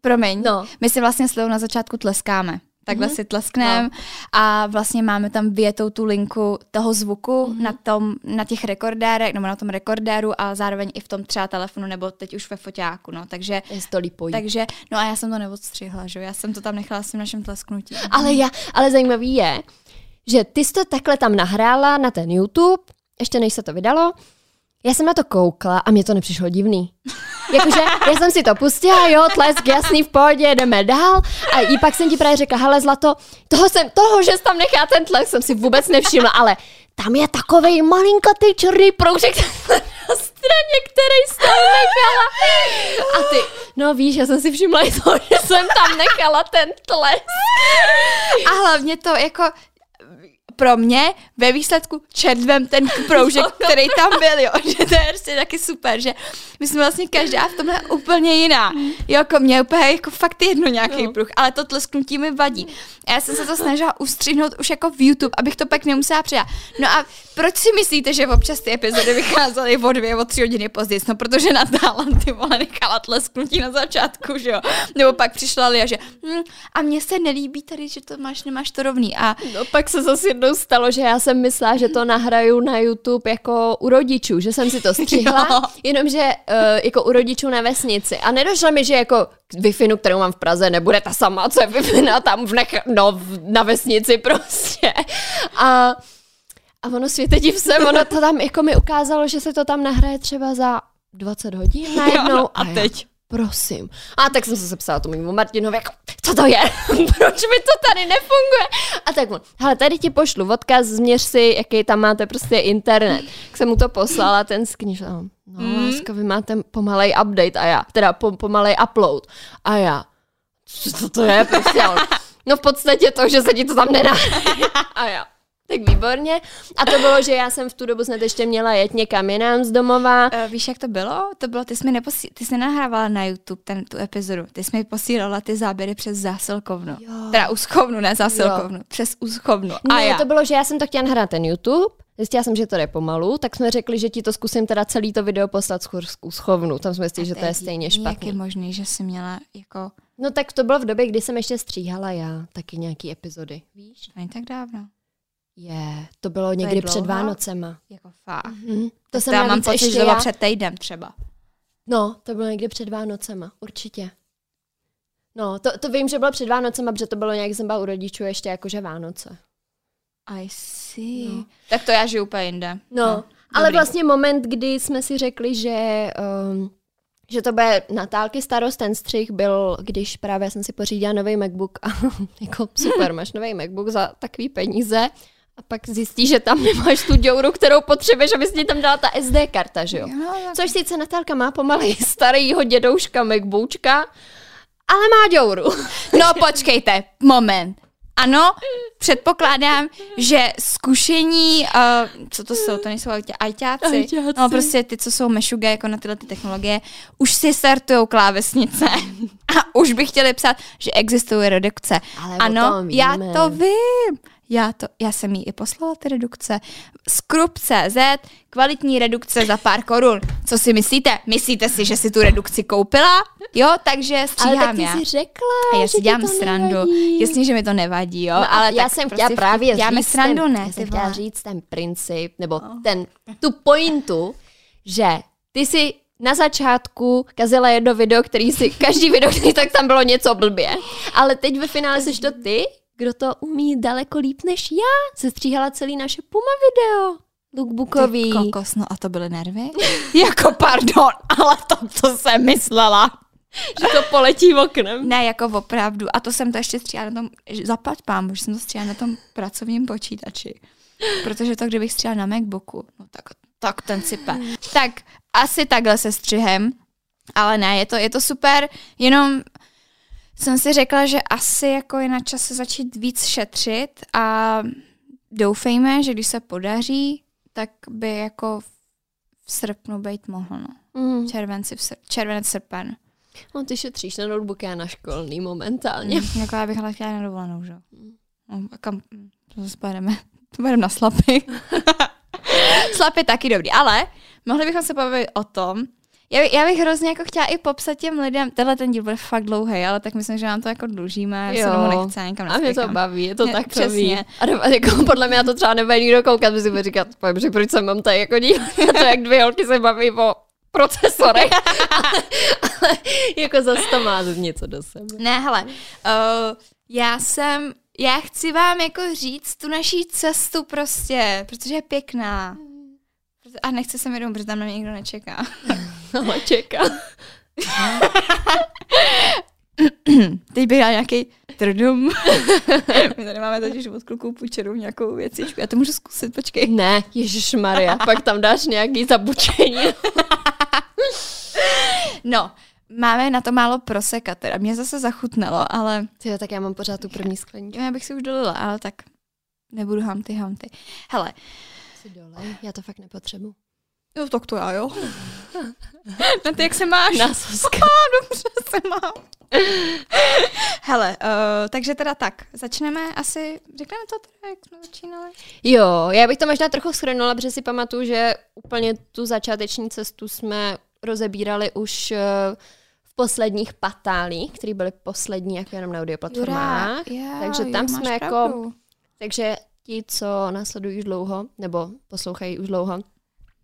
Promiň, No. my si vlastně s na začátku tleskáme. Takhle Mhm. mm-hmm. si tleskneme no. a vlastně máme tam větou tu linku toho zvuku Mhm. mm-hmm. na, tom, na těch rekordérech, nebo na tom rekordéru a zároveň i v tom třeba telefonu, nebo teď už ve foťáku, no, takže to takže, no a já jsem to neodstřihla, že já jsem to tam nechala s tím naším tlesknutím. Ale, já, ale zajímavý je, že ty jsi to takhle tam nahrála na ten YouTube, ještě než se to vydalo, já jsem na to koukla a mě to nepřišlo divný. Jakože já jsem si to pustila, jo, tlesk, jasný, v pohodě, jdeme dál. A i pak jsem ti právě řekla, hele Zlato, toho, jsem, toho že jsi tam nechá ten tlesk, jsem si vůbec nevšimla, ale tam je takovej malinkatý černý proužek na straně, který jsi tam nechala. A ty, no víš, já jsem si všimla i to, že jsem tam nechala ten tlesk. A hlavně to jako pro mě ve výsledku červem ten proužek, který tam byl, jo, že to je prostě taky super, že my jsme vlastně každá v tomhle úplně jiná. Jo, jako mě úplně jako fakt jedno nějaký No. pruh, ale to tlesknutí mi vadí. A já jsem se to snažila ustřihnout už jako v YouTube, abych to pak nemusela přidat. No a proč si myslíte, že občas ty epizody vycházely o dvě, o tři hodiny později? No protože Natála ty vole nechala tlesknutí na začátku, že jo. Nebo pak přišla Lia, že hm, a mně se nelíbí tady, že to máš, nemáš to rovný. A No pak se zase jedno jednou stalo, že já jsem myslela, že to nahraju na YouTube jako u rodičů, že jsem si to střihla, jenomže uh, jako u rodičů na vesnici. A nedošlo mi, že jako wi kterou mám v Praze, nebude ta sama, co je wi tam v nech- no, na vesnici prostě. A, a ono světe div se, ono to tam jako mi ukázalo, že se to tam nahraje třeba za 20 hodin najednou. Jo, a teď? Prosím. A tak jsem se sepsala tomu Martinovi, jako, co to je? Proč mi to tady nefunguje? A tak on, hele, tady ti pošlu odkaz, změř si, jaký tam máte prostě internet. Tak jsem mu to poslala, ten skníž, no, mm. láska, vy máte pomalej update a já, teda po, pomalej upload. A já, co to je? Prostě on, no v podstatě to, že se ti to tam nedá. A já, tak výborně. A to bylo, že já jsem v tu dobu snad ještě měla jet někam jinam z domova. Uh, víš, jak to bylo? To bylo, ty jsi mi neposí... ty jsi nenahrávala na YouTube ten, tu epizodu. Ty jsi mi posílala ty záběry přes zásilkovnu. Jo. Teda úschovnu, ne zásilkovnu. Jo. Přes úschovnu. A ne, já. to bylo, že já jsem to chtěla nahrát ten YouTube, Zjistila jsem, že to jde pomalu, tak jsme řekli, že ti to zkusím teda celý to video poslat z schovnu. Tam jsme zjistili, že to je stejně špatně. Jak je možný, že jsi měla jako... No tak to bylo v době, kdy jsem ještě stříhala já taky nějaký epizody, víš? Není tak dávno. Je, to bylo někdy to před Vánocema. Jako fakt. Mm-hmm. To jsem mám pocit, že to bylo před týdnem třeba. No, to bylo někdy před Vánocema, určitě. No, to, to vím, že bylo před Vánocema, protože to bylo nějak, jsem byla u rodičů ještě jakože Vánoce. I see. No. Tak to já žiju úplně jinde. No, no ale vlastně moment, kdy jsme si řekli, že... Um, že to bude Natálky starost, ten střih byl, když právě jsem si pořídila nový MacBook a jako super, máš nový MacBook za takový peníze a pak zjistí, že tam nemáš tu děuru, kterou potřebuješ, aby si tam dala ta SD karta, že jo? jo Což sice Natálka má pomalej starýho dědouška MacBoočka, ale má děuru. No počkejte, moment. Ano, předpokládám, že zkušení, uh, co to jsou, to nejsou ajťáci, ajťáci. no prostě ty, co jsou mešuga jako na tyhle ty technologie, už si startujou klávesnice a už by chtěli psát, že existuje redukce. Ale ano, já to vím. Já, to, já jsem jí i poslala ty redukce. Skrup.cz, kvalitní redukce za pár korun. Co si myslíte? Myslíte si, že si tu redukci koupila? Jo, takže stříhám ale tak ty já. jsi řekla, A já si dělám srandu. Nevadí. Jasně, že mi to nevadí, jo. No, ale já jsem prostě chtěla právě děláme říct srandu, ten, ne? Já jsem chtěla říct ten princip, nebo oh. ten, tu pointu, že ty si na začátku kazila jedno video, který si, každý video, který tak tam bylo něco blbě. Ale teď ve finále jsi to ty, kdo to umí daleko líp než já. Se stříhala celý naše Puma video. Lookbookový. Ty kokos, no a to byly nervy? jako pardon, ale to, co jsem myslela. že to poletí oknem. Ne, jako opravdu. A to jsem to ještě stříhala na tom, zaplať pám, že jsem to stříhala na tom pracovním počítači. Protože to, kdybych stříhala na Macbooku, no tak, tak ten sype. Tak asi takhle se střihem, ale ne, je to, je to super, jenom jsem si řekla, že asi jako je na čase začít víc šetřit a doufejme, že když se podaří, tak by jako v srpnu být mohlo, no. Mm. Červenci, v srp, červenec, srpen. No ty šetříš na notebook, já na školný momentálně. Mm, jako já bych ale chtěla na dovolenou, že? Mm. No, a kam, to zase pojedeme, pojedeme na slapy. slapy taky dobrý, ale mohli bychom se pobavit o tom, já, já bych hrozně jako chtěla i popsat těm lidem, tenhle ten díl bude fakt dlouhý, ale tak myslím, že nám to jako dlužíme, jo. se domů nechce někam A mě to baví, je to mě, tak přesně. A do, jako, podle mě to třeba nebude nikdo koukat, by si bude říkat, že proč jsem mám tady jako díl, to jak dvě holky se baví o procesorech, ale, ale jako zase to má něco do sebe. Ne, hele, uh, já jsem, já chci vám jako říct tu naší cestu prostě, protože je pěkná. A nechce se mi domů, protože tam na mě nikdo nečeká. No, čeká. Teď bych dala nějaký trdum. My tady máme totiž od kluků půjčenou nějakou věcičku. Já to můžu zkusit, počkej. Ne, Ježíš Maria, pak tam dáš nějaký zabučení. no, máme na to málo proseka, teda mě zase zachutnalo, ale... Tyjo, tak já mám pořád tu první skleničku. Já bych si už dolila, ale tak nebudu hamty hamty. Hele, si dolej, já to fakt nepotřebuji. Jo, tak to já, jo. Na ty, jak se máš? Na dobře se mám. Hele, uh, takže teda tak, začneme asi, řekneme to teda, jak jsme začínali? Jo, já bych to možná trochu schrnula, protože si pamatuju, že úplně tu začáteční cestu jsme rozebírali už uh, v posledních patálích, které byly poslední jako jenom na audioplatformách. Jurá, takže tam jo, jsme jako... Takže ti, co následují už dlouho, nebo poslouchají už dlouho,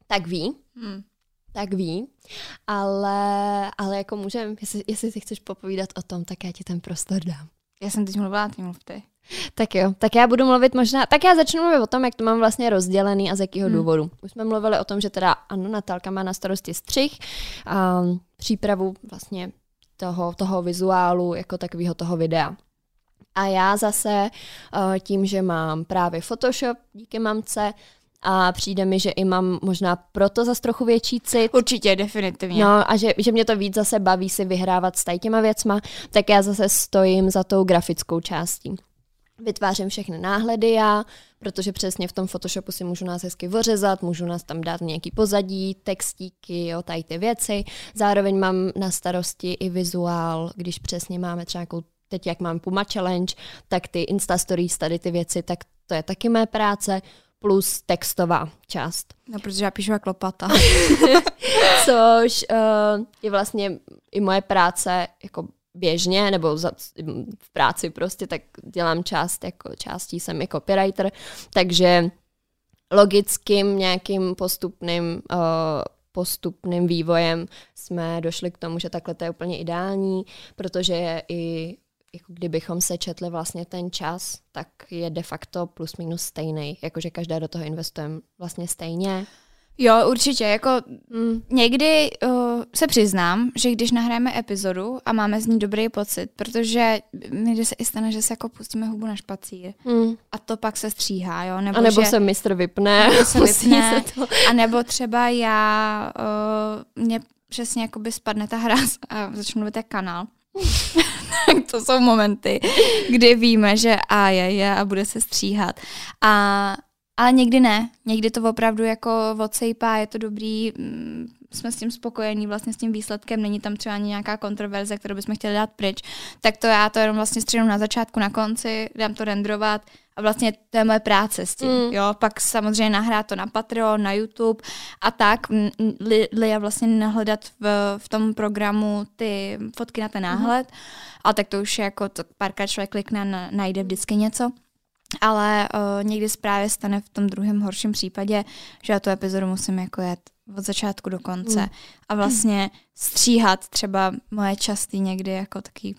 tak ví, Hmm. tak ví, ale, ale jako můžem, jestli, jestli si chceš popovídat o tom, tak já ti ten prostor dám. Já jsem teď mluvila, ty mluv ty. Tak jo, tak já budu mluvit možná, tak já začnu mluvit o tom, jak to mám vlastně rozdělený a z jakého Hmm. důvodu. Už jsme mluvili o tom, že teda ano, Natálka má na starosti střih, a přípravu vlastně toho, toho vizuálu, jako takového toho videa. A já zase uh, tím, že mám právě Photoshop díky mamce a přijde mi, že i mám možná proto zase trochu větší cit, Určitě, definitivně. No a že, že mě to víc zase baví si vyhrávat s tady těma věcma, tak já zase stojím za tou grafickou částí. Vytvářím všechny náhledy já, protože přesně v tom Photoshopu si můžu nás hezky ořezat, můžu nás tam dát nějaký pozadí, textíky, jo, tady ty věci. Zároveň mám na starosti i vizuál, když přesně máme třeba nějakou, teď jak mám Puma Challenge, tak ty Insta Stories, tady ty věci, tak to je taky mé práce, plus textová část No, protože já píšu jak lopata. což uh, je vlastně i moje práce jako běžně, nebo za, v práci prostě, tak dělám část, jako částí jsem i copywriter, takže logickým nějakým postupným uh, postupným vývojem jsme došli k tomu, že takhle to je úplně ideální, protože i jako kdybychom se četli vlastně ten čas, tak je de facto plus minus stejný, jakože každá do toho investujeme vlastně stejně. jo, určitě, jako Mm. Někdy uh, se přiznám, že když nahráme epizodu a máme z ní dobrý pocit, protože někdy se i stane, že se jako pustíme hubu na špacír Mm. a to pak se stříhá, jo? Nebo, A nebo že, se mistr vypne. nebo se vypne, se to. a nebo třeba já, uh, mě přesně jakoby spadne ta hra a začnu mluvit jak kanál. to jsou momenty, kdy víme, že a je, je a bude se stříhat. A, ale někdy ne. Někdy to opravdu jako odsejpá, je to dobrý, mm, jsme s tím spokojení vlastně s tím výsledkem, není tam třeba ani nějaká kontroverze, kterou bychom chtěli dát pryč, tak to já to jenom vlastně střihnu na začátku, na konci, dám to renderovat a vlastně to je moje práce s tím, Mm. jo, pak samozřejmě nahrát to na Patreon, na YouTube a tak, li, Lia vlastně nahledat v, v tom programu ty fotky na ten náhled, mm. a tak to už je jako, to párkrát člověk klikne, na- najde vždycky něco, ale uh, někdy se právě stane v tom druhém horším případě, že já tu epizodu musím jako jet od začátku do konce Mm. a vlastně stříhat třeba moje častý někdy jako taký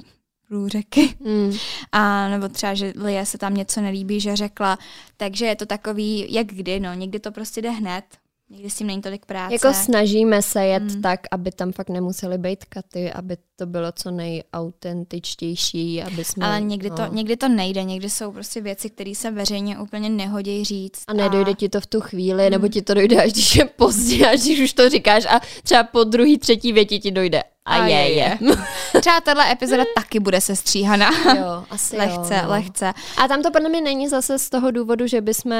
průřeky. Mm. A nebo třeba, že Lie se tam něco nelíbí, že řekla. Takže je to takový, jak kdy, no. Někdy to prostě jde hned. Někdy s tím není tolik práce. Jako snažíme se jet Mm. tak, aby tam fakt nemuseli být katy, aby to bylo co nejautentičtější, aby jsme... ale někdy, no. to, někdy to nejde, někdy jsou prostě věci, které se veřejně úplně nehodí říct. A nedojde ti to v tu chvíli, nebo ti to dojde až když je pozdě, až když už to říkáš a třeba po druhý, třetí větě ti dojde. A, A je, je, je. Třeba tahle epizoda taky bude se stříhaná. jo, asi lehce, jo, no. lehce. A tam to podle mě není zase z toho důvodu, že bychom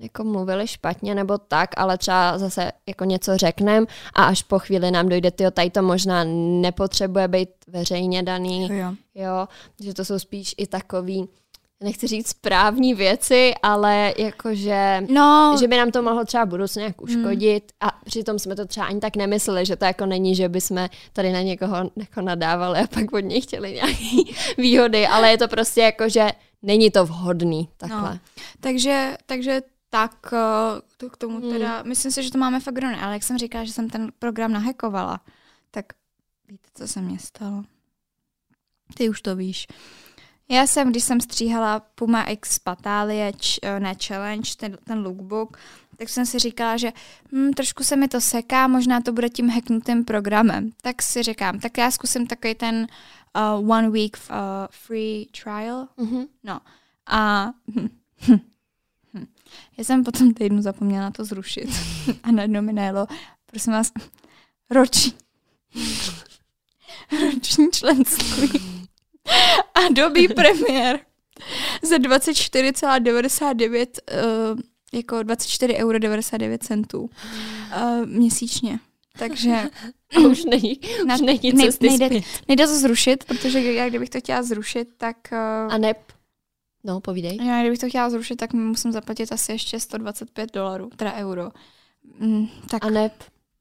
jako mluvili špatně nebo tak, ale třeba zase jako něco řekneme a až po chvíli nám dojde, tyjo, tady to možná nepotřebuje být veřejně daný, Jo. jo, že to jsou spíš i takový, nechci říct správní věci, ale jakože No, že by nám to mohlo třeba v budoucnu nějak uškodit a přitom jsme to třeba ani tak nemysleli, že to jako není, že by jsme tady na někoho jako nadávali a pak od něj chtěli nějaké výhody, ale je to prostě jako, že není to vhodný takhle. No. takže, takže tak eh, to k tomu Hmm. teda, myslím si, že to máme fakt ale jak jsem říkala, že jsem ten program nahekovala, tak víte, co se mně stalo? Ty už to víš. Já jsem, když jsem stříhala Puma X Patalie, č, eh, ne Challenge, ten, ten lookbook, tak jsem si říkala, že hm, trošku se mi to seká, možná to bude tím hacknutým programem. Tak si říkám, tak já zkusím takový ten uh, one week uh, free trial. Mhm. No a já jsem po tom týdnu zapomněla na to zrušit. A najednou mi najelo, prosím vás, roční, roční členství. Adobe Premiere za 24,99 uh, jako 24 euro 99 centů uh, měsíčně. Takže A už není, na, už není ne- cesty nejde, zpět. nejde to zrušit, protože já kdybych to chtěla zrušit, tak uh, A neb, no povídej. Já kdybych to chtěla zrušit, tak musím zaplatit asi ještě 125 dolarů, teda euro. Mm, tak A neb,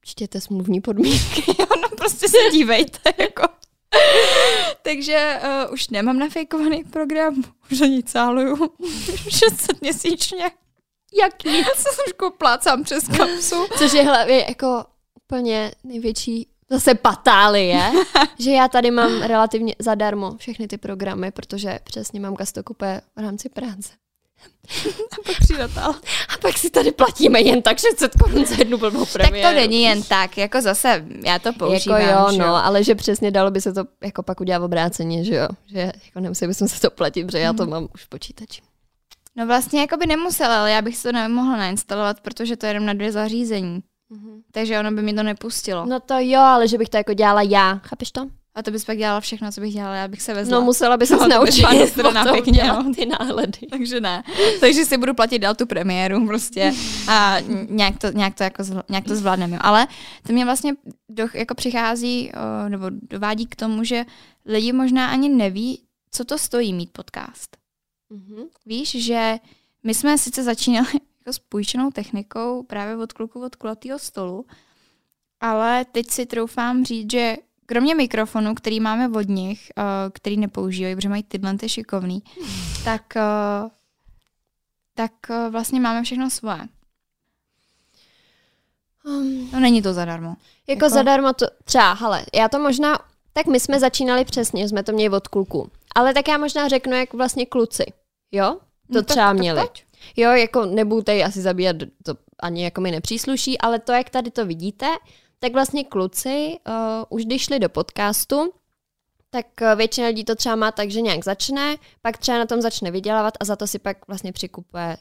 čtěte smluvní podmínky. no prostě se dívejte, jako. Takže uh, už nemám nafejkovaný program, už ani cáluju 600 měsíčně. Jak nic. Se trošku plácám přes kapsu. Což je hlavně jako úplně největší zase patálie, že já tady mám relativně zadarmo všechny ty programy, protože přesně mám gastokupé v rámci práce. a pak přijde A pak si tady platíme jen tak 600 korun za jednu blbou premiéru. Tak to není jen tak, jako zase já to používám. Jako jo, no, ale že přesně dalo by se to jako pak udělat obráceně, že jo. Že jako nemuseli bychom se to platit, protože já to mhm. mám už v počítači. No vlastně jako by nemusela, ale já bych si to nemohla nainstalovat, protože to je jenom na dvě zařízení. Mm-hmm. Takže ono by mi to nepustilo. No to jo, ale že bych to jako dělala já, chápeš to? A to bys pak dělala všechno, co bych dělala, já bych se vezla. No musela by se no, naučit strana pěkně, no. ty náhledy. Takže ne. Takže si budu platit dál tu premiéru prostě a nějak to, nějak to, jako, nějak to zvládneme. Ale to mě vlastně do, jako přichází nebo dovádí k tomu, že lidi možná ani neví, co to stojí mít podcast. Mm-hmm. Víš, že my jsme sice začínali jako s půjčenou technikou právě od kluku od kulatého stolu, ale teď si troufám říct, že kromě mikrofonu, který máme od nich, uh, který nepoužívají, protože mají tyhle ty šikovný, tak, uh, tak uh, vlastně máme všechno svoje. Um, no není to zadarmo. Jako, jako zadarmo to třeba, hele, já to možná, tak my jsme začínali přesně, jsme to měli od kluku. Ale tak já možná řeknu, jak vlastně kluci, jo? To no, třeba tak, měli. Tak jo, jako nebudu tady asi zabíjat, to ani jako mi nepřísluší, ale to, jak tady to vidíte, tak vlastně kluci uh, už když šli do podcastu, tak uh, většina lidí to třeba má tak, že nějak začne, pak třeba na tom začne vydělávat a za to si pak vlastně přikupuje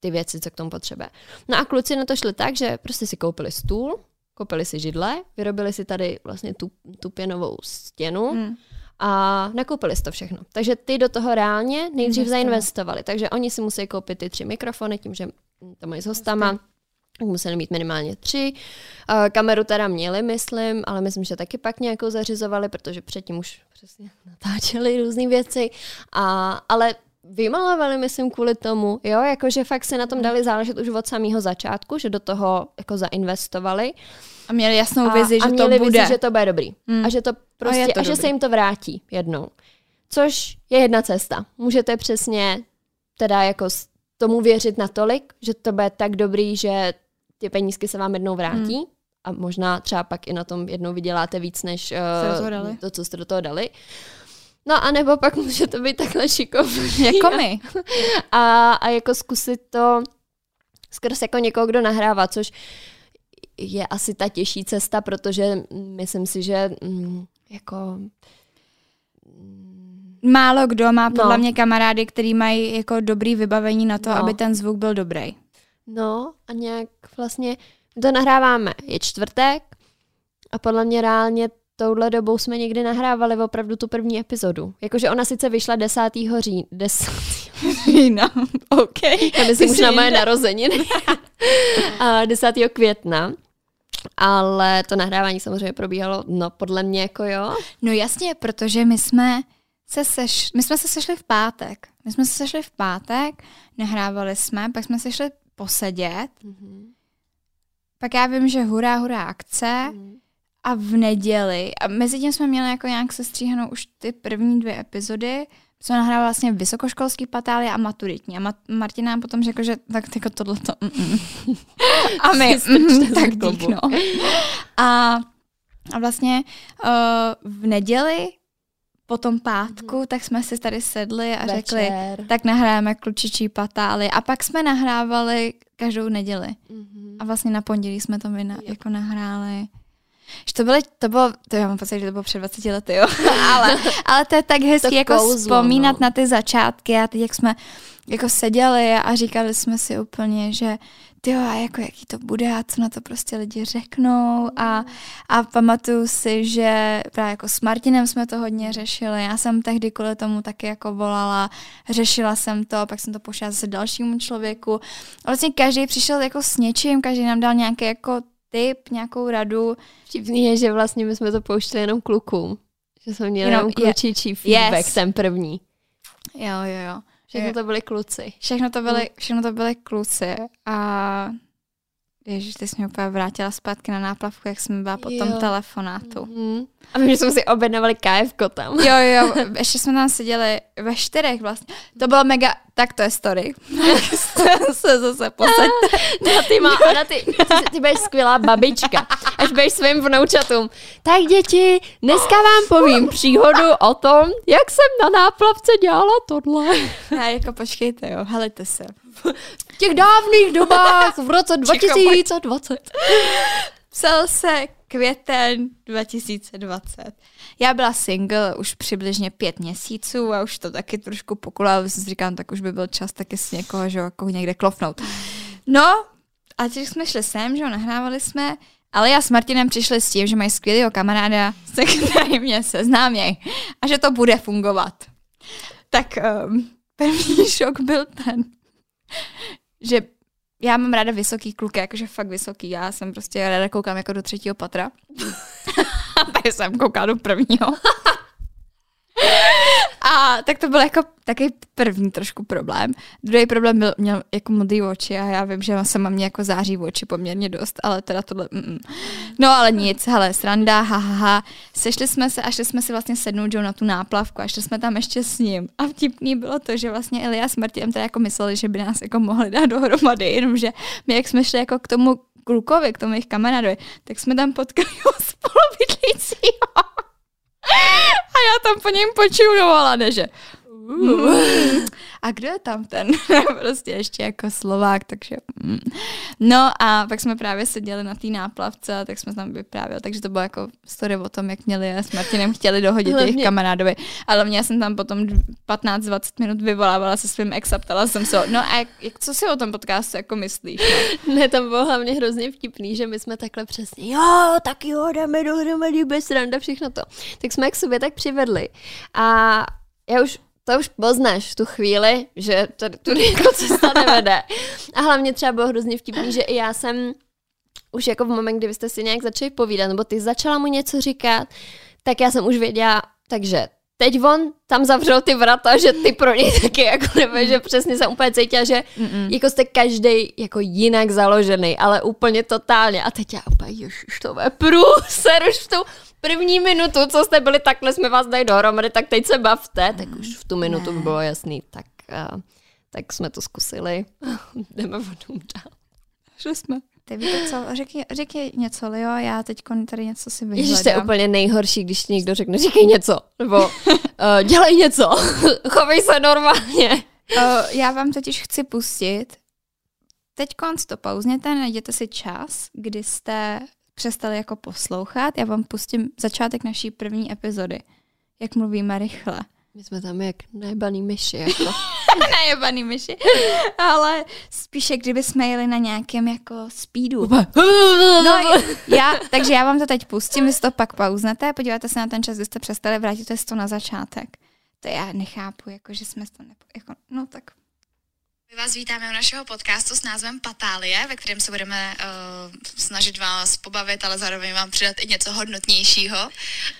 ty věci, co k tomu potřebuje. No a kluci na to šli tak, že prostě si koupili stůl, koupili si židle, vyrobili si tady vlastně tu, tu pěnovou stěnu, hmm a nakoupili si to všechno. Takže ty do toho reálně nejdřív zainvestovali. Takže oni si musí koupit ty tři mikrofony, tím, že to mají s hostama, museli mít minimálně tři. Kameru teda měli, myslím, ale myslím, že taky pak nějakou zařizovali, protože předtím už přesně natáčeli různé věci. A, ale vymalovali, myslím, kvůli tomu, jo, jakože fakt se na tom dali záležet už od samého začátku, že do toho jako zainvestovali. A měli jasnou vizi, a, že a to bude. Vizi, že to bude dobrý. Hmm. A že to prostě, a, to a že se jim to vrátí jednou. Což je jedna cesta. Můžete přesně teda jako tomu věřit natolik, že to bude tak dobrý, že ty penízky se vám jednou vrátí. Hmm. A možná třeba pak i na tom jednou vyděláte víc, než uh, to, co jste do toho dali. No a nebo pak může to být takhle šikovný. Jako my. A, a jako zkusit to skrz jako někoho, kdo nahrává, což je asi ta těžší cesta, protože myslím si, že mm, jako mm, málo kdo má podle no. mě kamarády, který mají jako dobrý vybavení na to, no. aby ten zvuk byl dobrý. No a nějak vlastně to nahráváme. Je čtvrtek a podle mě reálně touhle dobou jsme někdy nahrávali opravdu tu první epizodu. Jakože ona sice vyšla 10. října. 10. října, OK. Já myslím už na moje narozeniny. a 10. května. Ale to nahrávání samozřejmě probíhalo, no podle mě jako jo. No jasně, protože my jsme se seš, my jsme se sešli v pátek. My jsme se sešli v pátek, nahrávali jsme, pak jsme se šli posedět. Mm-hmm. Pak já vím, že hurá, hurá akce. Mm-hmm a v neděli, a mezi tím jsme měli jako nějak sestříhanou už ty první dvě epizody, jsme nahrávali vlastně vysokoškolský patály a maturitní. A Martina nám potom řekl, že tak jako tohleto. Mm, mm. a my, mm, tak dík, no. A, a vlastně uh, v neděli po tom pátku, mm. tak jsme si tady sedli a Večer. řekli, tak nahráme klučičí patály. A pak jsme nahrávali každou neděli. Mm-hmm. A vlastně na pondělí jsme to my na, jako nahráli. Že to, byly, to bylo, to já mám pocit, že to bylo před 20 lety, jo. ale, ale to je tak hezký, jako kouzlo, vzpomínat no. na ty začátky a teď, jak jsme jako seděli a říkali jsme si úplně, že ty a jako jaký to bude a co na to prostě lidi řeknou a, a pamatuju si, že právě jako s Martinem jsme to hodně řešili, já jsem tehdy kvůli tomu taky jako volala, řešila jsem to, pak jsem to pošla zase dalšímu člověku. A vlastně každý přišel jako s něčím, každý nám dal nějaké jako tip, nějakou radu. Vtipný je, že vlastně my jsme to pouštěli jenom klukům. Že jsme měli jenom klučičí feedback, yes. ten první. Jo, jo, jo. Všechno to byli kluci. Všechno to byli, všechno to byli kluci a Ježiš, ty jsi mě úplně vrátila zpátky na náplavku, jak jsme byla po tom Jo. telefonátu. Mm. A my jsme si objednávali KFko tam. Jo, jo, ještě jsme tam seděli ve čtyřech vlastně. To bylo mega, tak to je story. se zase posaďte. Na ty má, na ty, ty, ty budeš skvělá babička. Až budeš svým vnoučatům. Tak děti, dneska vám povím příhodu o tom, jak jsem na náplavce dělala tohle. A jako počkejte, jo, helejte se. V těch dávných dobách v roce Ticho, 2020. Psal se květen 2020. Já byla single už přibližně pět měsíců a už to taky trošku pokulala, si říkám, tak už by byl čas taky si někoho, že jako někde klofnout. No, a když jsme šli sem, že jo, nahrávali jsme, ale já s Martinem přišli s tím, že mají skvělého kamaráda, se kterým mě seznáměj a že to bude fungovat. Tak um, první šok byl ten, že já mám ráda vysoký kluky, jakože fakt vysoký. Já jsem prostě ráda koukám jako do třetího patra. Tady jsem koukala do prvního. A tak to byl jako taky první trošku problém. Druhý problém byl, měl jako modrý oči a já vím, že sama mě jako září v oči poměrně dost, ale teda tohle, mm, no ale nic, hele, sranda, ha, ha, ha. Sešli jsme se a šli jsme si vlastně sednout Joe na tu náplavku a šli jsme tam ještě s ním. A vtipný bylo to, že vlastně Elia s Martinem teda jako mysleli, že by nás jako mohli dát dohromady, jenomže my jak jsme šli jako k tomu klukovi, k tomu jejich kamarádovi, tak jsme tam potkali ho spolubydlícího. A já tam po něm počulovala, ne, že mm, a kdo je tam ten? prostě ještě jako Slovák, takže mm. No a pak jsme právě seděli na té náplavce, tak jsme tam vyprávěli, takže to bylo jako story o tom, jak měli a s Martinem chtěli dohodit Hlavně- jejich kamarádovi. Ale mě jsem tam potom 15-20 minut vyvolávala se svým ex a ptala jsem se, no a jak, jak, co si o tom podcastu jako myslíš? No? Ne, tam bylo hlavně hrozně vtipný, že my jsme takhle přesně, jo, tak jo, dáme dohromady bez randa, všechno to. Tak jsme k sobě tak přivedli. A já už to už poznáš v tu chvíli, že tady tudy jako cesta nevede. A hlavně třeba bylo hrozně vtipný, že i já jsem už jako v moment, kdy jste si nějak začali povídat, nebo ty začala mu něco říkat, tak já jsem už věděla, takže teď on tam zavřel ty vrata, že ty pro něj taky jako nebo, že přesně jsem úplně cítila, že Mm-mm. jako jste každý jako jinak založený, ale úplně totálně. A teď já úplně, ježiš, to je průser, už v tu první minutu, co jste byli takhle, jsme vás dali dohromady, tak teď se bavte, tak už v tu minutu by bylo jasný, tak, uh, tak jsme to zkusili. Jdeme vodou dál. Šli jsme. Ty víte co, řekni, řekni něco, Leo, já teď tady něco si Ježiš, to je vyhledám. úplně nejhorší, když ti někdo řekne, říkej něco, nebo uh, dělej něco, chovej se normálně. Uh, já vám totiž chci pustit. Teď konc to pauzněte, najděte si čas, kdy jste přestali jako poslouchat. Já vám pustím začátek naší první epizody. Jak mluvíme rychle. My jsme tam jak nejebaný myši, jako. Najebaný myši. Ale spíše, kdyby jsme jeli na nějakém jako speedu. No, já, takže já vám to teď pustím, vy si to pak pauznete, podíváte se na ten čas, kdy jste přestali, vrátíte si to na začátek. To já nechápu, jako, že jsme to nepo... Jako, no tak My vás vítáme u našeho podcastu s názvem Patálie, ve kterém se budeme uh, snažit vás pobavit, ale zároveň vám přidat i něco hodnotnějšího.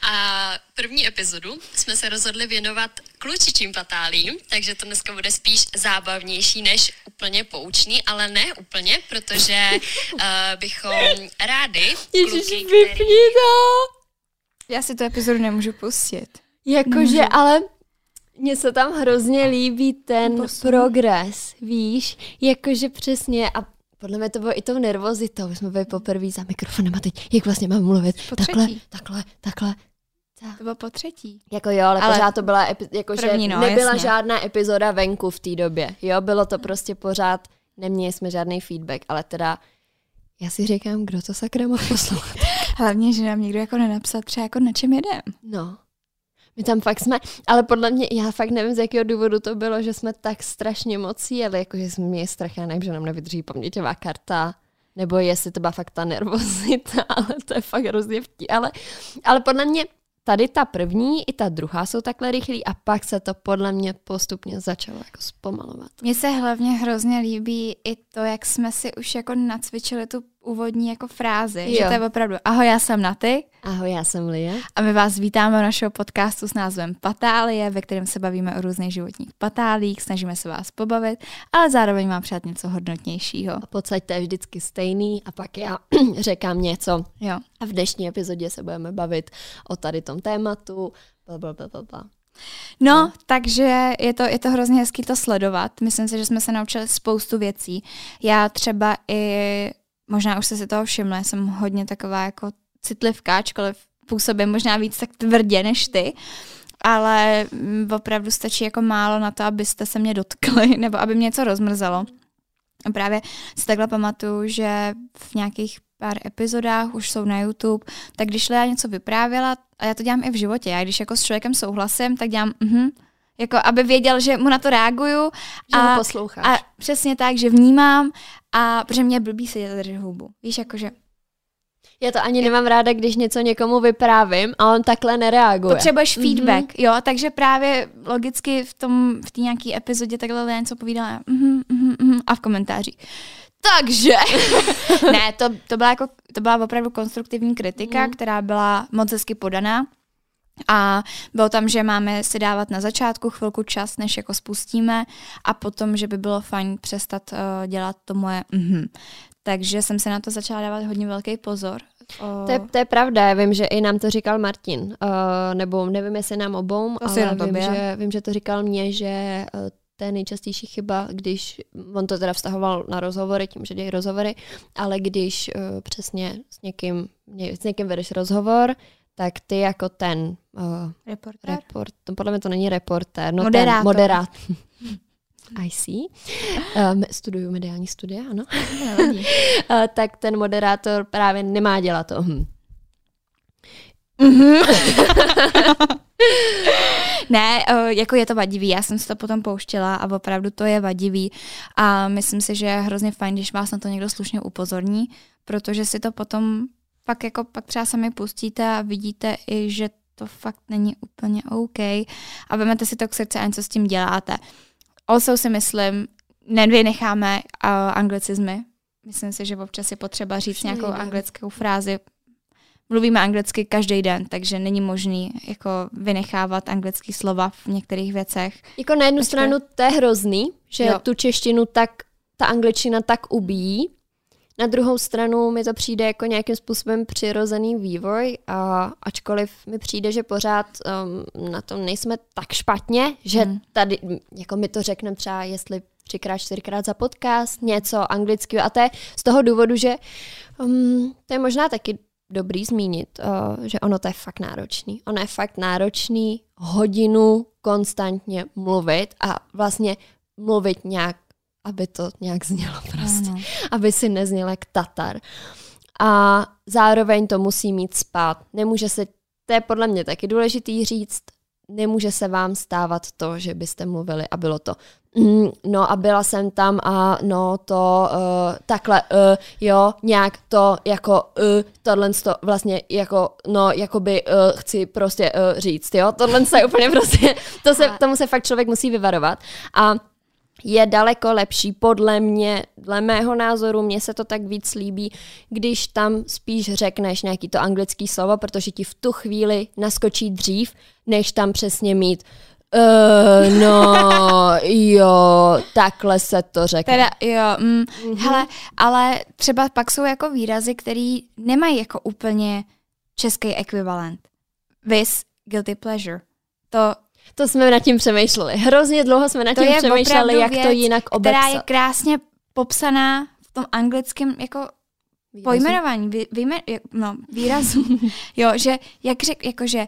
A první epizodu jsme se rozhodli věnovat klučičím patálím, takže to dneska bude spíš zábavnější než úplně poučný, ale ne úplně, protože uh, bychom rádi Ježiš, kluky, vypni to. já si tu epizodu nemůžu pustit. Jakože, ale mně se tam hrozně líbí ten Posun. progres, víš? Jakože přesně a podle mě to bylo i tou nervozitou. Jsme byli poprvé za mikrofonem a teď, jak vlastně mám mluvit? Po takhle, třetí. takhle, takhle. To bylo po třetí. Jako jo, ale, ale pořád to byla, epi- jakože první, no, nebyla jasně. žádná epizoda venku v té době. Jo, bylo to prostě pořád, neměli jsme žádný feedback, ale teda já si říkám, kdo to sakra mohl poslouchat. Hlavně, že nám někdo jako nenapsal třeba jako na čem jedem. No. My tam fakt jsme, ale podle mě, já fakt nevím, z jakého důvodu to bylo, že jsme tak strašně moc jeli, jakože jsme měli strach, já nevím, že nám nevydrží paměťová karta, nebo jestli to byla fakt ta nervozita, ale to je fakt hrozně vtí. Ale, ale podle mě tady ta první i ta druhá jsou takhle rychlí a pak se to podle mě postupně začalo jako zpomalovat. Mně se hlavně hrozně líbí i to, jak jsme si už jako nacvičili tu úvodní jako frázi, Jo. že to je opravdu ahoj, já jsem Naty Ahoj, já jsem Lia. a my vás vítáme u našeho podcastu s názvem Patálie, ve kterém se bavíme o různých životních patálích, snažíme se vás pobavit, ale zároveň mám přát něco hodnotnějšího. A podstatě to je vždycky stejný a pak já řekám něco Jo. a v dnešní epizodě se budeme bavit o tady tom tématu. Bla, bla, bla, bla, bla. No, takže je to, je to hrozně hezký to sledovat. Myslím si, že jsme se naučili spoustu věcí. Já třeba i, možná už jste si toho všimli, jsem hodně taková jako citlivka, ačkoliv působím možná víc tak tvrdě než ty, ale opravdu stačí jako málo na to, abyste se mě dotkli, nebo aby mě něco rozmrzelo. A právě si takhle pamatuju, že v nějakých pár epizodách už jsou na YouTube, tak když Lea něco vyprávěla, a já to dělám i v životě, já když jako s člověkem souhlasím, tak dělám mhm, jako aby věděl, že mu na to reaguju Že a, ho posloucháš. a přesně tak, že vnímám a protože mě blbý se držet hubu. Víš, jakože Já to ani nemám ráda, když něco někomu vyprávím a on takhle nereaguje. potřebuješ feedback, mm-hmm. jo, takže právě logicky v tom, v té nějaké epizodě takhle něco povídala mhm, mhm, mhm, a v komentářích. Takže, ne, to, to, byla jako, to byla opravdu konstruktivní kritika, Mhm. která byla moc hezky podaná. A bylo tam, že máme si dávat na začátku chvilku čas, než jako spustíme a potom, že by bylo fajn přestat uh, dělat to moje mhm. Takže jsem se na to začala dávat hodně velký pozor. Uh, To je, to je pravda, já vím, že i nám to říkal Martin, uh, nebo nevím, jestli nám obou, ale jenom vím že, vím, že to říkal mně, že uh, to je nejčastější chyba, když, on to teda vztahoval na rozhovory, tím, že dějí rozhovory, ale když uh, přesně s někým, ně, s někým vedeš rozhovor, tak ty jako ten uh, reportér? report, to podle mě to není reportér, no Moderátor. ten moderát. I see. Um, studuju mediální studia, ano. Uh, tak ten moderátor právě nemá dělat to. Hm. Ne, eh, jako je to vadivý, já jsem si to potom pouštěla a opravdu to je vadivý a myslím si, že je hrozně fajn, když vás na to někdo slušně upozorní, protože si to potom pak jako pak třeba sami pustíte a vidíte i, že to fakt není úplně OK a vemete si to k srdci a něco s tím děláte. Also si myslím, nevynecháme uh, anglicizmy. Myslím si, že občas je potřeba říct Všude nějakou anglickou frázi. Mluvíme anglicky každý den, takže není možný jako vynechávat anglické slova v některých věcech. Jako na jednu Počkej. stranu to je hrozný, že jo. tu češtinu tak, ta angličtina tak ubíjí. Na druhou stranu mi to přijde jako nějakým způsobem přirozený vývoj a ačkoliv mi přijde, že pořád um, na tom nejsme tak špatně, že Hmm. tady, jako mi to řekneme třeba, jestli třikrát, čtyřikrát za podcast, něco anglického a to je z toho důvodu, že um, to je možná taky dobrý zmínit, uh, že ono to je fakt náročný. Ono je fakt náročný hodinu konstantně mluvit a vlastně mluvit nějak, aby to nějak znělo prostě. Ano. Aby si nezněl jak Tatar. A zároveň to musí mít spát. Nemůže se, to je podle mě taky důležitý říct, nemůže se vám stávat to, že byste mluvili a bylo to mm, no a byla jsem tam a no to uh, takhle, uh, jo, nějak to jako uh, tohle to vlastně jako, no jakoby uh, chci prostě uh, říct, jo, tohle je úplně prostě, to se, tomu se fakt člověk musí vyvarovat a je daleko lepší, podle mě, dle mého názoru, mně se to tak víc líbí, když tam spíš řekneš nějaký to anglický slovo, protože ti v tu chvíli naskočí dřív, než tam přesně mít Uh, no, jo, takhle se to řekne. Teda jo, mm, mm-hmm. hele, ale třeba pak jsou jako výrazy, který nemají jako úplně český ekvivalent. Vis guilty pleasure. To, To jsme nad tím přemýšleli. Hrozně dlouho jsme nad to tím je přemýšleli, jak věc, to jinak která je obepsat. krásně popsaná v tom anglickém jako pojmenování, vy, vyjme, jak- no, výrazu. jo, že jak řek, jakože,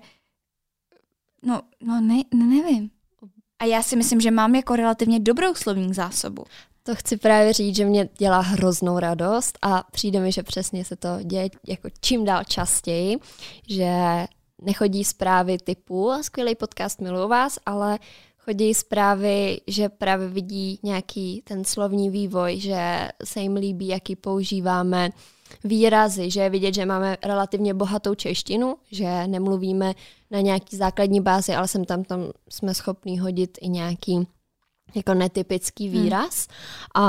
no, no ne, ne, nevím. A já si myslím, že mám jako relativně dobrou slovní zásobu. To chci právě říct, že mě dělá hroznou radost a přijde mi, že přesně se to děje jako čím dál častěji, že nechodí zprávy typu skvělý podcast, miluju vás, ale chodí zprávy, že právě vidí nějaký ten slovní vývoj, že se jim líbí, jaký používáme výrazy, že je vidět, že máme relativně bohatou češtinu, že nemluvíme na nějaký základní bázi, ale sem tam, tam jsme schopní hodit i nějaký jako netypický výraz a,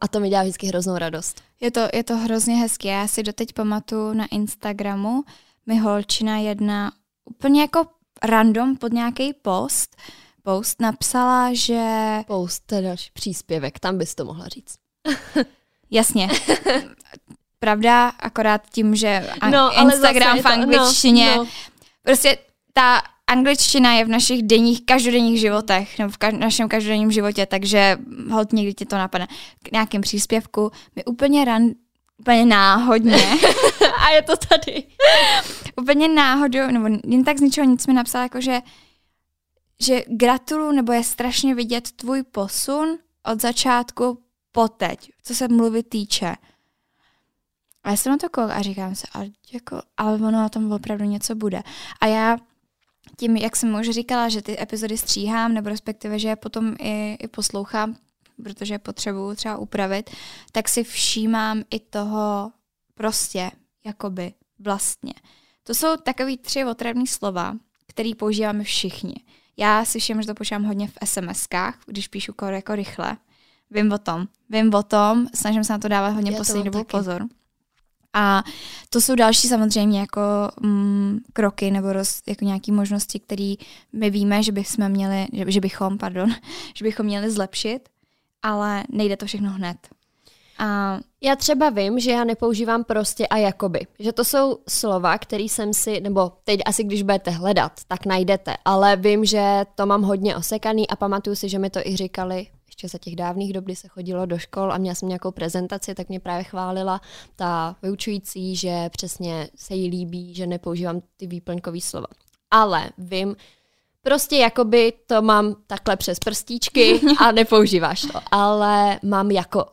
a to mi dělá vždycky hroznou radost. Je to, je to hrozně hezké. Já si doteď pamatuju na Instagramu, mi holčina jedna úplně jako random pod nějaký post, post napsala, že... Post, to je další příspěvek, tam bys to mohla říct. Jasně. Pravda, akorát tím, že an- No, Instagram v to- angličtině, no, no. prostě ta angličtina je v našich denních, každodenních životech, nebo v kaž- našem každodenním životě, takže hod někdy ti to napadne. K nějakém příspěvku mi úplně ran, úplně náhodně, A je to tady. úplně náhodou, nebo jen tak z ničeho nic mi napsal, jako že, že gratuluju, nebo je strašně vidět tvůj posun od začátku po teď, co se mluvy týče. A já jsem na to koukala a říkám se, ale, jako, ale ono na tom opravdu něco bude. A já tím, jak jsem už říkala, že ty epizody stříhám, nebo respektive, že je potom i, i poslouchám, protože potřebuju třeba upravit, tak si všímám i toho prostě, jakoby, vlastně. To jsou takový tři otravní slova, který používáme všichni. Já si všim, že to používám hodně v SMS-kách, když píšu jako rychle. Vím o tom. Vím o tom, snažím se na to dávat hodně Já poslední dobou taky. pozor. A to jsou další samozřejmě jako mm, kroky nebo roz, jako nějaké možnosti, které my víme, že bychom měli, že, že bychom, pardon, že bychom měli zlepšit, ale nejde to všechno hned. A Já třeba vím, že já nepoužívám prostě a jakoby. Že to jsou slova, které jsem si, nebo teď asi když budete hledat, tak najdete. Ale vím, že to mám hodně osekaný a pamatuju si, že mi to i říkali ještě za těch dávných dob, kdy se chodilo do škol a měla jsem nějakou prezentaci, tak mě právě chválila ta vyučující, že přesně se jí líbí, že nepoužívám ty výplňkové slova. Ale vím, prostě jakoby to mám takhle přes prstíčky a nepoužíváš to. Ale mám jako,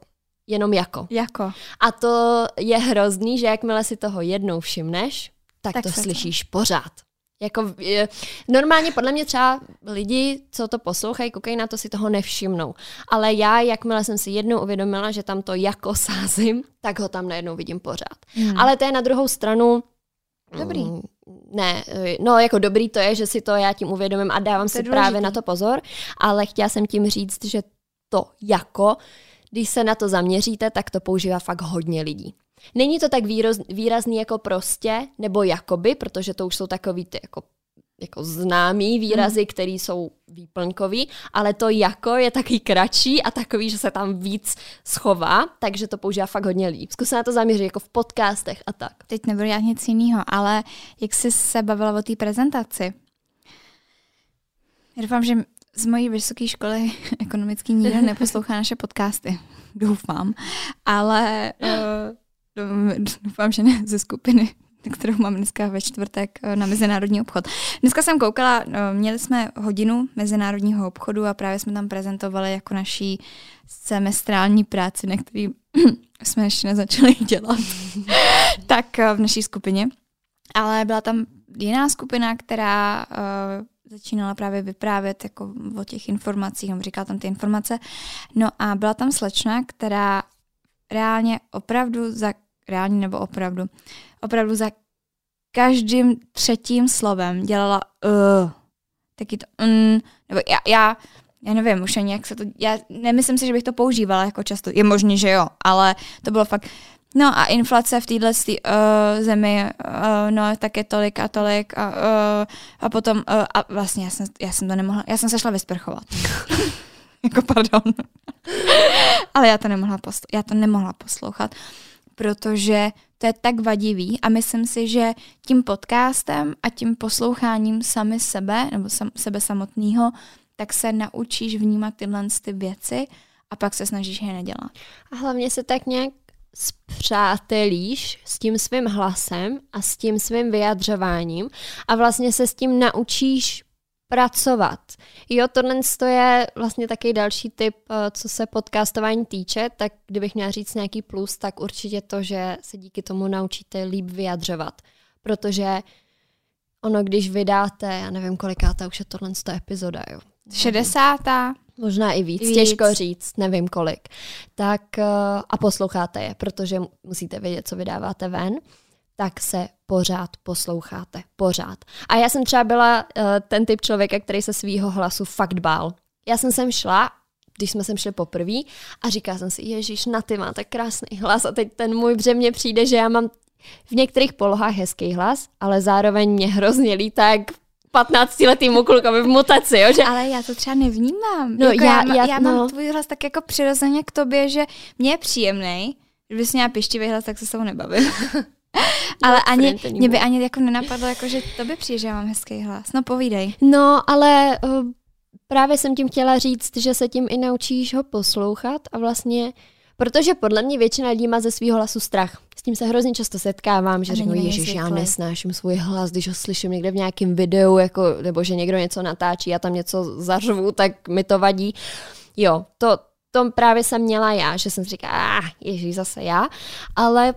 jenom jako. jako? A to je hrozný, že jakmile si toho jednou všimneš, tak, tak to se to- slyšíš pořád. Jako, je, normálně podle mě třeba lidi, co to poslouchají, koukají na to, si toho nevšimnou. Ale já, jakmile jsem si jednou uvědomila, že tam to jako sázím, tak ho tam najednou vidím pořád. Hmm. Ale to je na druhou stranu... Dobrý. mm, Ne, no jako dobrý to je, že si to já tím uvědomím a dávám si právě důležitý. na to pozor, ale chtěla jsem tím říct, že to jako, když se na to zaměříte, tak to používá fakt hodně lidí. Není to tak výroz, výrazný jako prostě nebo jakoby, protože to už jsou takový ty jako, jako známý výrazy, mm. které jsou výplňkový, ale to jako je taky kratší a takový, že se tam víc schová, takže to používá fakt hodně lidí. Zkus se na to zaměřit, jako v podcastech a tak. Teď nebudu dělat nic jiného, ale jak jsi se bavila o té prezentaci, já doufám, že z mojí vysoké školy ekonomický nikdo neposlouchá naše podcasty. Doufám. Ale uh, doufám, že ne ze skupiny, kterou mám dneska ve čtvrtek eh, na mezinárodní obchod. Dneska jsem koukala, eh, měli jsme hodinu mezinárodního obchodu a právě jsme tam prezentovali jako naší semestrální práci, na který jsme ještě nezačali dělat. tak eh, v naší skupině. Ale byla tam jiná skupina, která začínala právě vyprávět jako o těch informacích, nebo říkala tam ty informace. No a byla tam slečna, která reálně opravdu za, reálně nebo opravdu, opravdu za každým třetím slovem dělala uh, taky to mm, nebo já, já, já nevím už ani jak se to, já nemyslím si, že bych to používala jako často, je možný, že jo, ale to bylo fakt, no a inflace v téhle uh, zemi, uh, no tak je tolik a tolik a, uh, a potom, uh, a vlastně já jsem, já jsem to nemohla, já jsem se šla vysprchovat. jako pardon. ale já to nemohla, posl- já to nemohla poslouchat, protože to je tak vadivý a myslím si, že tím podcastem a tím posloucháním sami sebe, nebo sam, sebe samotného, tak se naučíš vnímat tyhle ty věci a pak se snažíš je nedělat. A hlavně se tak nějak spřátelíš s tím svým hlasem a s tím svým vyjadřováním a vlastně se s tím naučíš pracovat. Jo, tohle to je vlastně taky další tip, eh, co se podcastování týče, tak kdybych měla říct nějaký plus, tak určitě to, že se díky tomu naučíte líp vyjadřovat. Protože ono, když vydáte, já nevím, kolikáta už je tohle epizoda, jo. 60. Možná i víc, Víc. víc, těžko říct, nevím kolik. Tak eh, a posloucháte je, protože musíte vědět, co vydáváte ven, tak se pořád posloucháte, pořád. A já jsem třeba byla uh, ten typ člověka, který se svýho hlasu fakt bál. Já jsem sem šla, když jsme sem šli poprvé a říkala jsem si, ježíš, na ty má tak krásný hlas a teď ten můj bře mně přijde, že já mám v některých polohách hezký hlas, ale zároveň mě hrozně lítá jak 15-letýmu klukovi v mutaci, jo? Že... Ale já to třeba nevnímám. No, jako já- já, já- já no. mám tvůj hlas tak jako přirozeně k tobě, že mě je příjemný. Kdybys měla pištivý hlas, tak se s tebou nebavím. Ale ani, mě by ani jako nenapadlo, jako, že tobě přijde, že já mám hezký hlas. No povídej. No, ale uh, právě jsem tím chtěla říct, že se tím i naučíš ho poslouchat a vlastně, protože podle mě většina lidí má ze svého hlasu strach. S tím se hrozně často setkávám, že řeknu, ježiš, já zvyklý." nesnáším svůj hlas, když ho slyším někde v nějakém videu, jako, nebo že někdo něco natáčí a tam něco zařvu, tak mi to vadí. Jo, to, to právě jsem měla já, že jsem si říkala, ah, ježíš, zase já, ale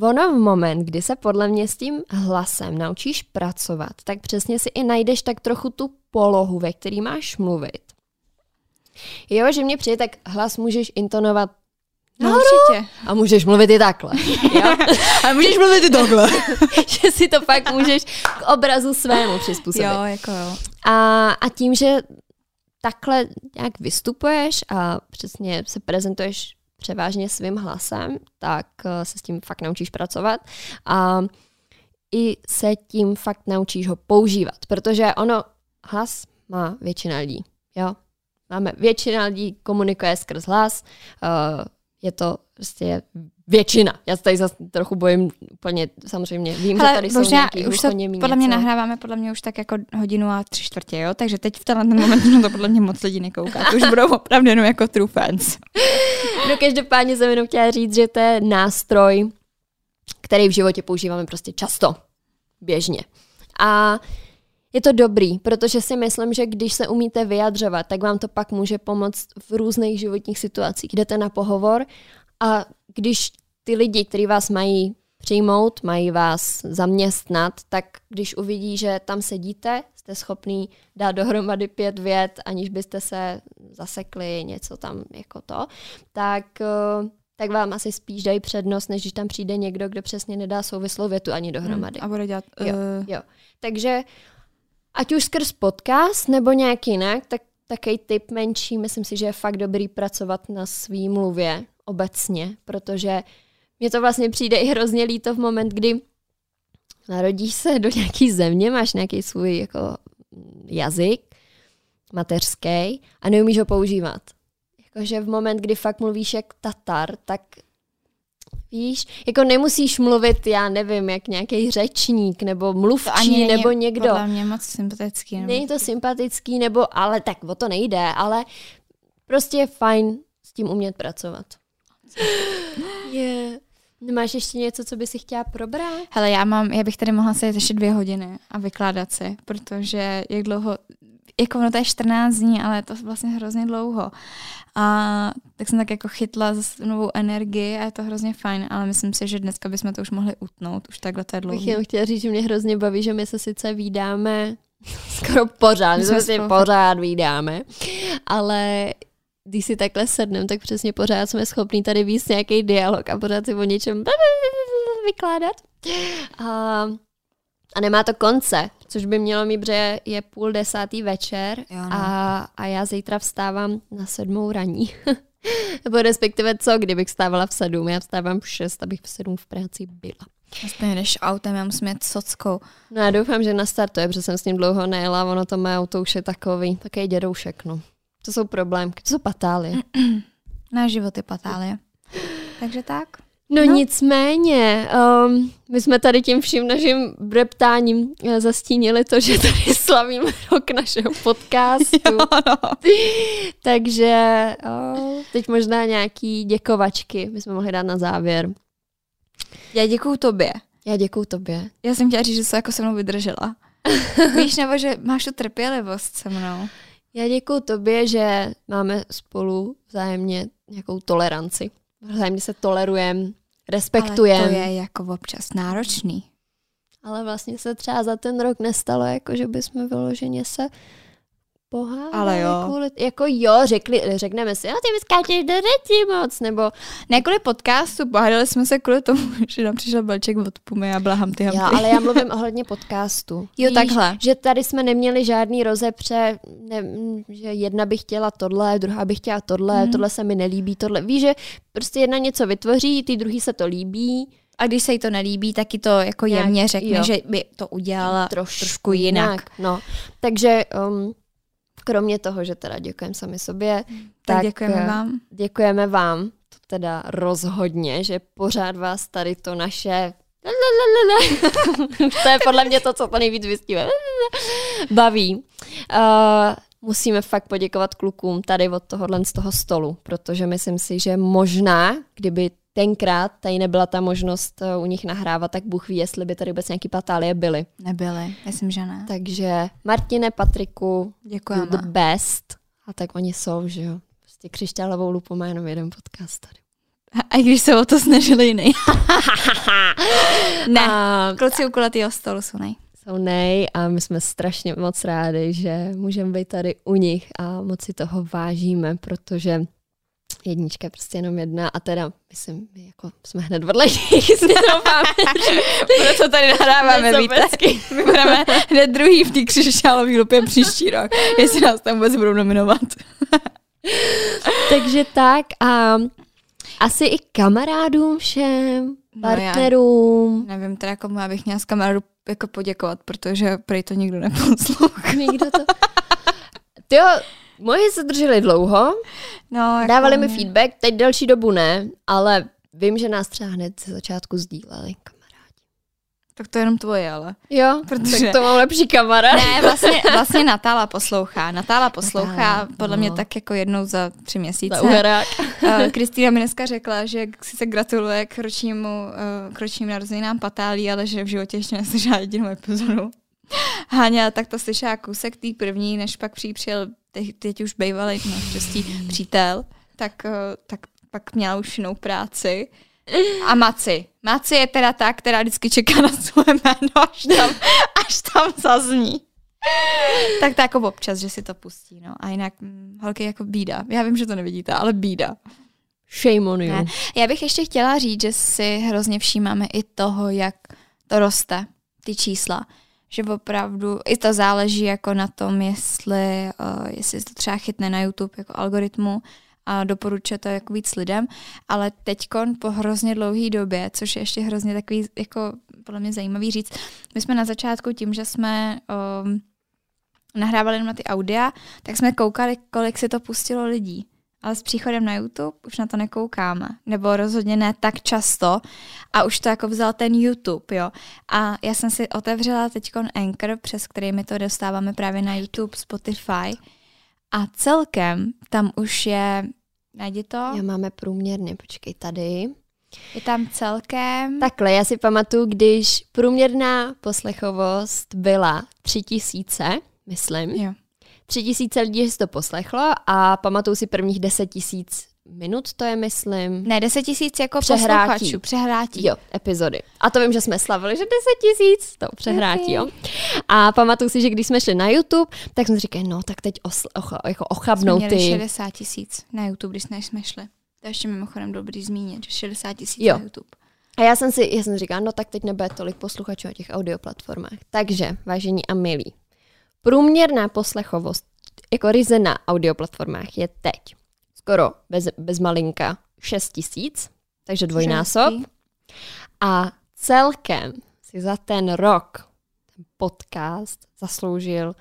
Ono v moment, kdy se podle mě s tím hlasem naučíš pracovat, tak přesně si i najdeš tak trochu tu polohu, ve který máš mluvit. Jo, že mě přijde, tak hlas můžeš intonovat No určitě. a můžeš mluvit i takhle. Jo? Ale můžeš mluvit i takhle. že si to fakt můžeš k obrazu svému přizpůsobit. Jo, jako jo. A, a tím, že takhle nějak vystupuješ a přesně se prezentuješ převážně svým hlasem, tak eh, se s tím fakt naučíš pracovat a i se tím fakt naučíš ho používat, protože ono, hlas má většina lidí, jo. Máme, většina lidí komunikuje skrz hlas, uh, je to prostě většina. Já se tady zase trochu bojím úplně, samozřejmě vím, že tady jsou možná nějaký už to podle mě něco. nahráváme podle mě už tak jako hodinu a tři čtvrtě, jo? Takže teď v tenhle ten moment to podle mě moc lidí nekouká. To už budou opravdu jenom jako true fans. No každopádně jsem jenom chtěla říct, že to je nástroj, který v životě používáme prostě často, běžně. A je to dobrý, protože si myslím, že když se umíte vyjadřovat, tak vám to pak může pomoct v různých životních situacích. Jdete na pohovor a když ty lidi, kteří vás mají přijmout, mají vás zaměstnat, tak když uvidí, že tam sedíte, jste schopný dát dohromady pět vět, aniž byste se zasekli něco tam jako to, tak, eh, tak vám asi spíš dají přednost, než když tam přijde někdo, kdo přesně nedá souvislou větu ani dohromady. A bude dělat... Jo, Uh, jo. Takže ať už skrz podcast nebo nějak jinak, tak takový typ menší, myslím si, že je fakt dobrý pracovat na svý mluvě obecně, protože mně to vlastně přijde i hrozně líto v moment, kdy narodíš se do nějaký země, máš nějaký svůj jako jazyk mateřský a neumíš ho používat. Jakože v moment, kdy fakt mluvíš jak Tatar, tak Víš, jako nemusíš mluvit, já nevím, jak nějaký řečník nebo mluvčí nebo někdo. podle mě moc sympatický. Nebo... Není to sympatický, nebo, ale tak o to nejde, ale prostě je fajn s tím umět pracovat. Je. Nemáš ještě něco, co by si chtěla probrat? Hele, já mám, já bych tady mohla sedět ještě dvě hodiny a vykládat si, protože jak dlouho, jako ono to je 14 dní, ale je to vlastně hrozně dlouho. A tak jsem tak jako chytla zase novou energii a je to hrozně fajn, ale myslím si, že dneska bychom to už mohli utnout, už takhle to je Bych dlouho. jenom chtěla říct, že mě hrozně baví, že my se sice vídáme skoro pořád, my jsme si pořád vídáme, ale když si takhle sedneme, tak přesně pořád jsme schopní tady víc nějaký dialog a pořád si o něčem vykládat. A, a nemá to konce, což by mělo mít, že je půl desátý večer Jo, no. a, a já zítra vstávám na sedmou raní. Nebo respektive co, kdybych vstávala v sedm, já vstávám v šest, abych v sedm v práci byla. Aspoň jdeš autem, já musím jet sockou. No já doufám, že nastartuje, protože jsem s ním dlouho nejela, ono to mé auto už je takový, takový dědoušek, no. To jsou problémky, to jsou patálie. Náš život je patálie. Takže tak. No, No. nicméně, um, my jsme tady tím vším naším breptáním eh, zastínili to, že tady slavíme rok našeho podcastu. no. Takže uh, teď možná nějaký děkovačky bychom mohli dát na závěr. Já děkuju tobě. Já děkuju tobě. Já jsem chtěla říct, že jsi jako se mnou vydržela. Víš, nebo že máš tu trpělivost se mnou. Já děkuju tobě, že máme spolu vzájemně nějakou toleranci. Vzájemně se tolerujeme, Ale respektujeme. to je jako občas náročný. Ale vlastně se třeba za ten rok nestalo, jako že bychom vyloženě se pohádali Ale jo. Kvůli, jako jo, řekli, řekneme si, no ty mi skáčeš do řeči moc, nebo Ne kvůli podcastu, pohádali jsme se kvůli tomu, že nám přišel balček od Pumy a byla Humpty Humpty. Já, ale já mluvím ohledně podcastu. Jo, takhle. Že tady jsme neměli žádný rozepře, ne, že jedna by chtěla tohle, druhá by chtěla tohle, hmm. tohle se mi nelíbí, tohle. Víš, že prostě jedna něco vytvoří, ty druhý se to líbí. A když se jí to nelíbí, tak jí to jako jemně řekne, jo. že by to udělala Troš, trošku jinak. No. Takže um, kromě toho, že teda děkujeme sami sobě, Tak, děkujeme eh, vám. Děkujeme vám, to teda rozhodně, že pořád vás tady to naše to je podle mě to, co to nejvíc vystívá. Baví. Uh, musíme fakt poděkovat klukům tady od tohohle z toho stolu, protože myslím si, že možná, kdyby tenkrát tady nebyla ta možnost uh, u nich nahrávat, tak Bůh ví, jestli by tady vůbec nějaký patálie byly. Nebyly, myslím, že ne. Takže Martine, Patriku, Děkujeme. the best. A tak oni jsou, že jo. Prostě křišťálovou lupu má jenom jeden podcast tady. A i když se o to snažili jiný. ne, A kluci u kulatýho stolu jsou nej. jsou nej a my jsme strašně moc rádi, že můžeme být tady u nich a moc si toho vážíme, protože jednička je prostě jenom jedna a teda, myslím, my jako jsme hned vedle nich, si doufám, Proto tady nahráváme, víte. My budeme hned druhý v té křišťálové lupě příští rok, jestli nás tam vůbec budou nominovat. Takže tak a asi i kamarádům všem, No já- partnerům, Nevím teda komu já bych měla z kamarádu jako poděkovat, protože prej to nikdo neposlouchá. Nikdo to... Tyjo, moji se drželi dlouho, No, jako dávali mi mě- feedback, teď delší dobu ne, ale vím, že nás třeba hned ze začátku sdíleli kamarádi. Tak to je jenom tvoje, ale. Jo, Protože- tak to mám lepší kamarád. Ne, vlastně, vlastně Natála poslouchá. Natála poslouchá Natála, podle mě no. tak jako jednou za tři měsíce. Za. Eh, Kristýna mi dneska řekla, že sice gratuluje k ročnímu, eh, k ročním narozeninám Patálí, ale že v životě ještě neslyšela jedinou epizodu. Háňa tak to slyšela kousek té první, než pak přijel teď, teď už bývalý naštěstí přítel, tak, eh, tak pak měla už jinou práci. A Maci. Maci je teda ta, která vždycky čeká na svoje jméno, až tam, až tam zazní. tak to jako občas, že si to pustí. No. A jinak hm, holky jako bída. Já vím, že to nevidíte, ale bída. Shame on you. Ne. Já bych ještě chtěla říct, že si hrozně všímáme i toho, jak to roste, ty čísla. Že opravdu i to záleží jako na tom, jestli, uh, jestli se to třeba chytne na YouTube jako algoritmu a doporučuje to jako víc lidem, ale teďkon po hrozně dlouhé době, což je ještě hrozně takový jako podle mě zajímavý říct, my jsme na začátku tím, že jsme um, nahrávali na ty audia, tak jsme koukali, kolik si to pustilo lidí. Ale s příchodem na YouTube už na to nekoukáme. Nebo rozhodně ne tak často. A už to jako vzal ten YouTube, jo. A já jsem si otevřela teď Anchor, přes který my to dostáváme právě na YouTube, Spotify. A celkem tam už je, najdi to, Já máme průměrně, počkej tady. je tam celkem, Takhle, já si pamatuju, když průměrná poslechovost byla tři tisíce, myslím. jo. Tři tisíce lidí si to poslechlo a pamatuju si prvních deset tisíc minut, to je, myslím. Ne, 10 tisíc jako Přehrátí. posluchačů, přehrátí. Jo, epizody. A to vím, že jsme slavili, že 10 tisíc, to přehrátí, jo. A pamatuju si, že když jsme šli na YouTube, tak jsme říkali, no tak teď osl, och, jako jsme ochabnou měli ty. 60 tisíc na YouTube, když jsme, jsme šli. To je ještě mimochodem dobrý zmínit, že 60 tisíc na YouTube. A já jsem si, já jsem říkala, no tak teď nebude tolik posluchačů na těch audioplatformách. Takže, vážení a milí, průměrná poslechovost jako ryze na audioplatformách je teď skoro bez, bez malinka 6 tisíc, takže dvojnásob. A celkem si za ten rok ten podcast zasloužil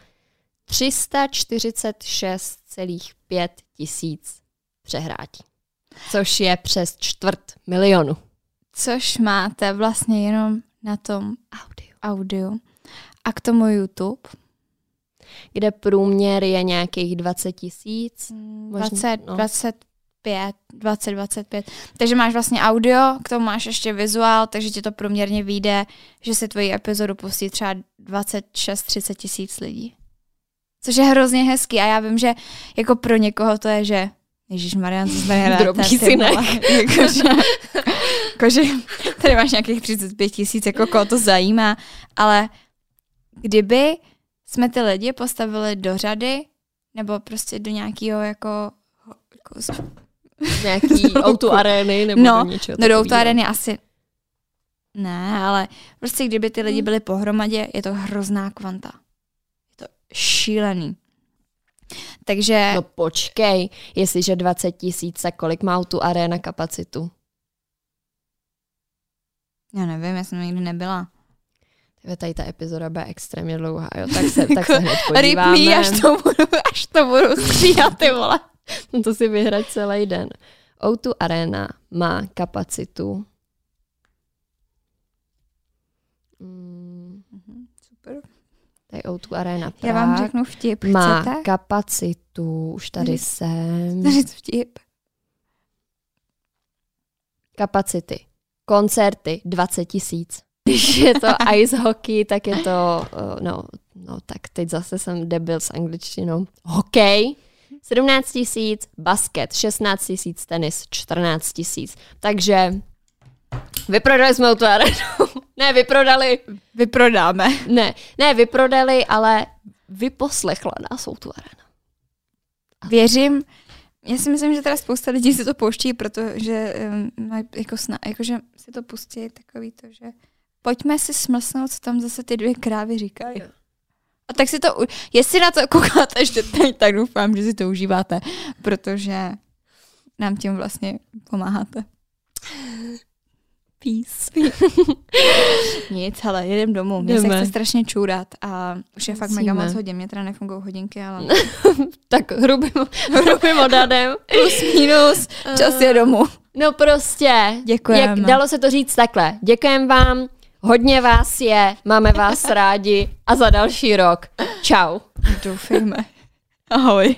346,5 tisíc přehrátí. Což je přes čtvrt milionu. Což máte vlastně jenom na tom Audio. audio. A k tomu YouTube. Kde průměr je nějakých 20 tisíc. Možná, 20, no. 25, 20, 25. Takže máš vlastně audio, k tomu máš ještě vizuál, takže ti to průměrně vyjde, že si tvoji epizodu pustí třeba 26-30 tisíc lidí. Což je hrozně hezký a já vím, že jako pro někoho to je, že Ježíš Marian, co tady hraje, Drobný synek. Jakože, jakože tady máš nějakých 35 tisíc, jako koho to zajímá, ale kdyby jsme ty lidi postavili do řady nebo prostě do nějakého jako, jako Nějaký auto arény nebo no, do něčeho no do auto arény asi ne, ale prostě kdyby ty lidi byli pohromadě, je to hrozná kvanta. Je to šílený. Takže No počkej, jestliže 20 tisíc, kolik má tu aréna kapacitu? já nevím, já jsem nikdy nebyla. Tady ta epizoda bude extrémně dlouhá, jo, tak se, tak se hned Rip podíváme. me, až to budu, až to budu stříhat, ty vole. No to si vyhrať celý den. O2 Arena má kapacitu mm, Super. tady O2 Arena Já vám řeknu vtip, má chcete? kapacitu, už tady jsem, Říct vtip. kapacity, koncerty 20 tisíc. Když je to ice hockey, tak je to, uh, no, no tak teď zase jsem debil s angličtinou. Hokej 17 tisíc, basket 16 tisíc, tenis 14 tisíc. Takže vyprodali jsme tu arenu. ne, vyprodali, Vyprodáme. ne, ne, vyprodali, ale vyposlechla nás tu arena. Věřím, já si myslím, že teda spousta lidí si to pouští, protože um, jako, sna, jako že si to pustí takový to, že pojďme si smlsnout, co tam zase ty dvě krávy říkají. Jo. A tak si to, jestli na to koukáte ještě teď, tak doufám, že si to užíváte, protože nám tím vlastně pomáháte. Peace. Nic, ale jedem domů. Se Jdeme. chce strašně čůrat a už je fakt mega moc hodin. Mě teda nefungují hodinky, ale Tak hrubým, hrubým odhadem. plus minus, čas je domů. No prostě. Děkujeme. Jak, dalo se to říct takhle. Děkujeme vám, hodně vás je, máme vás rádi a za další rok. Čau. Doufejme. Ahoj.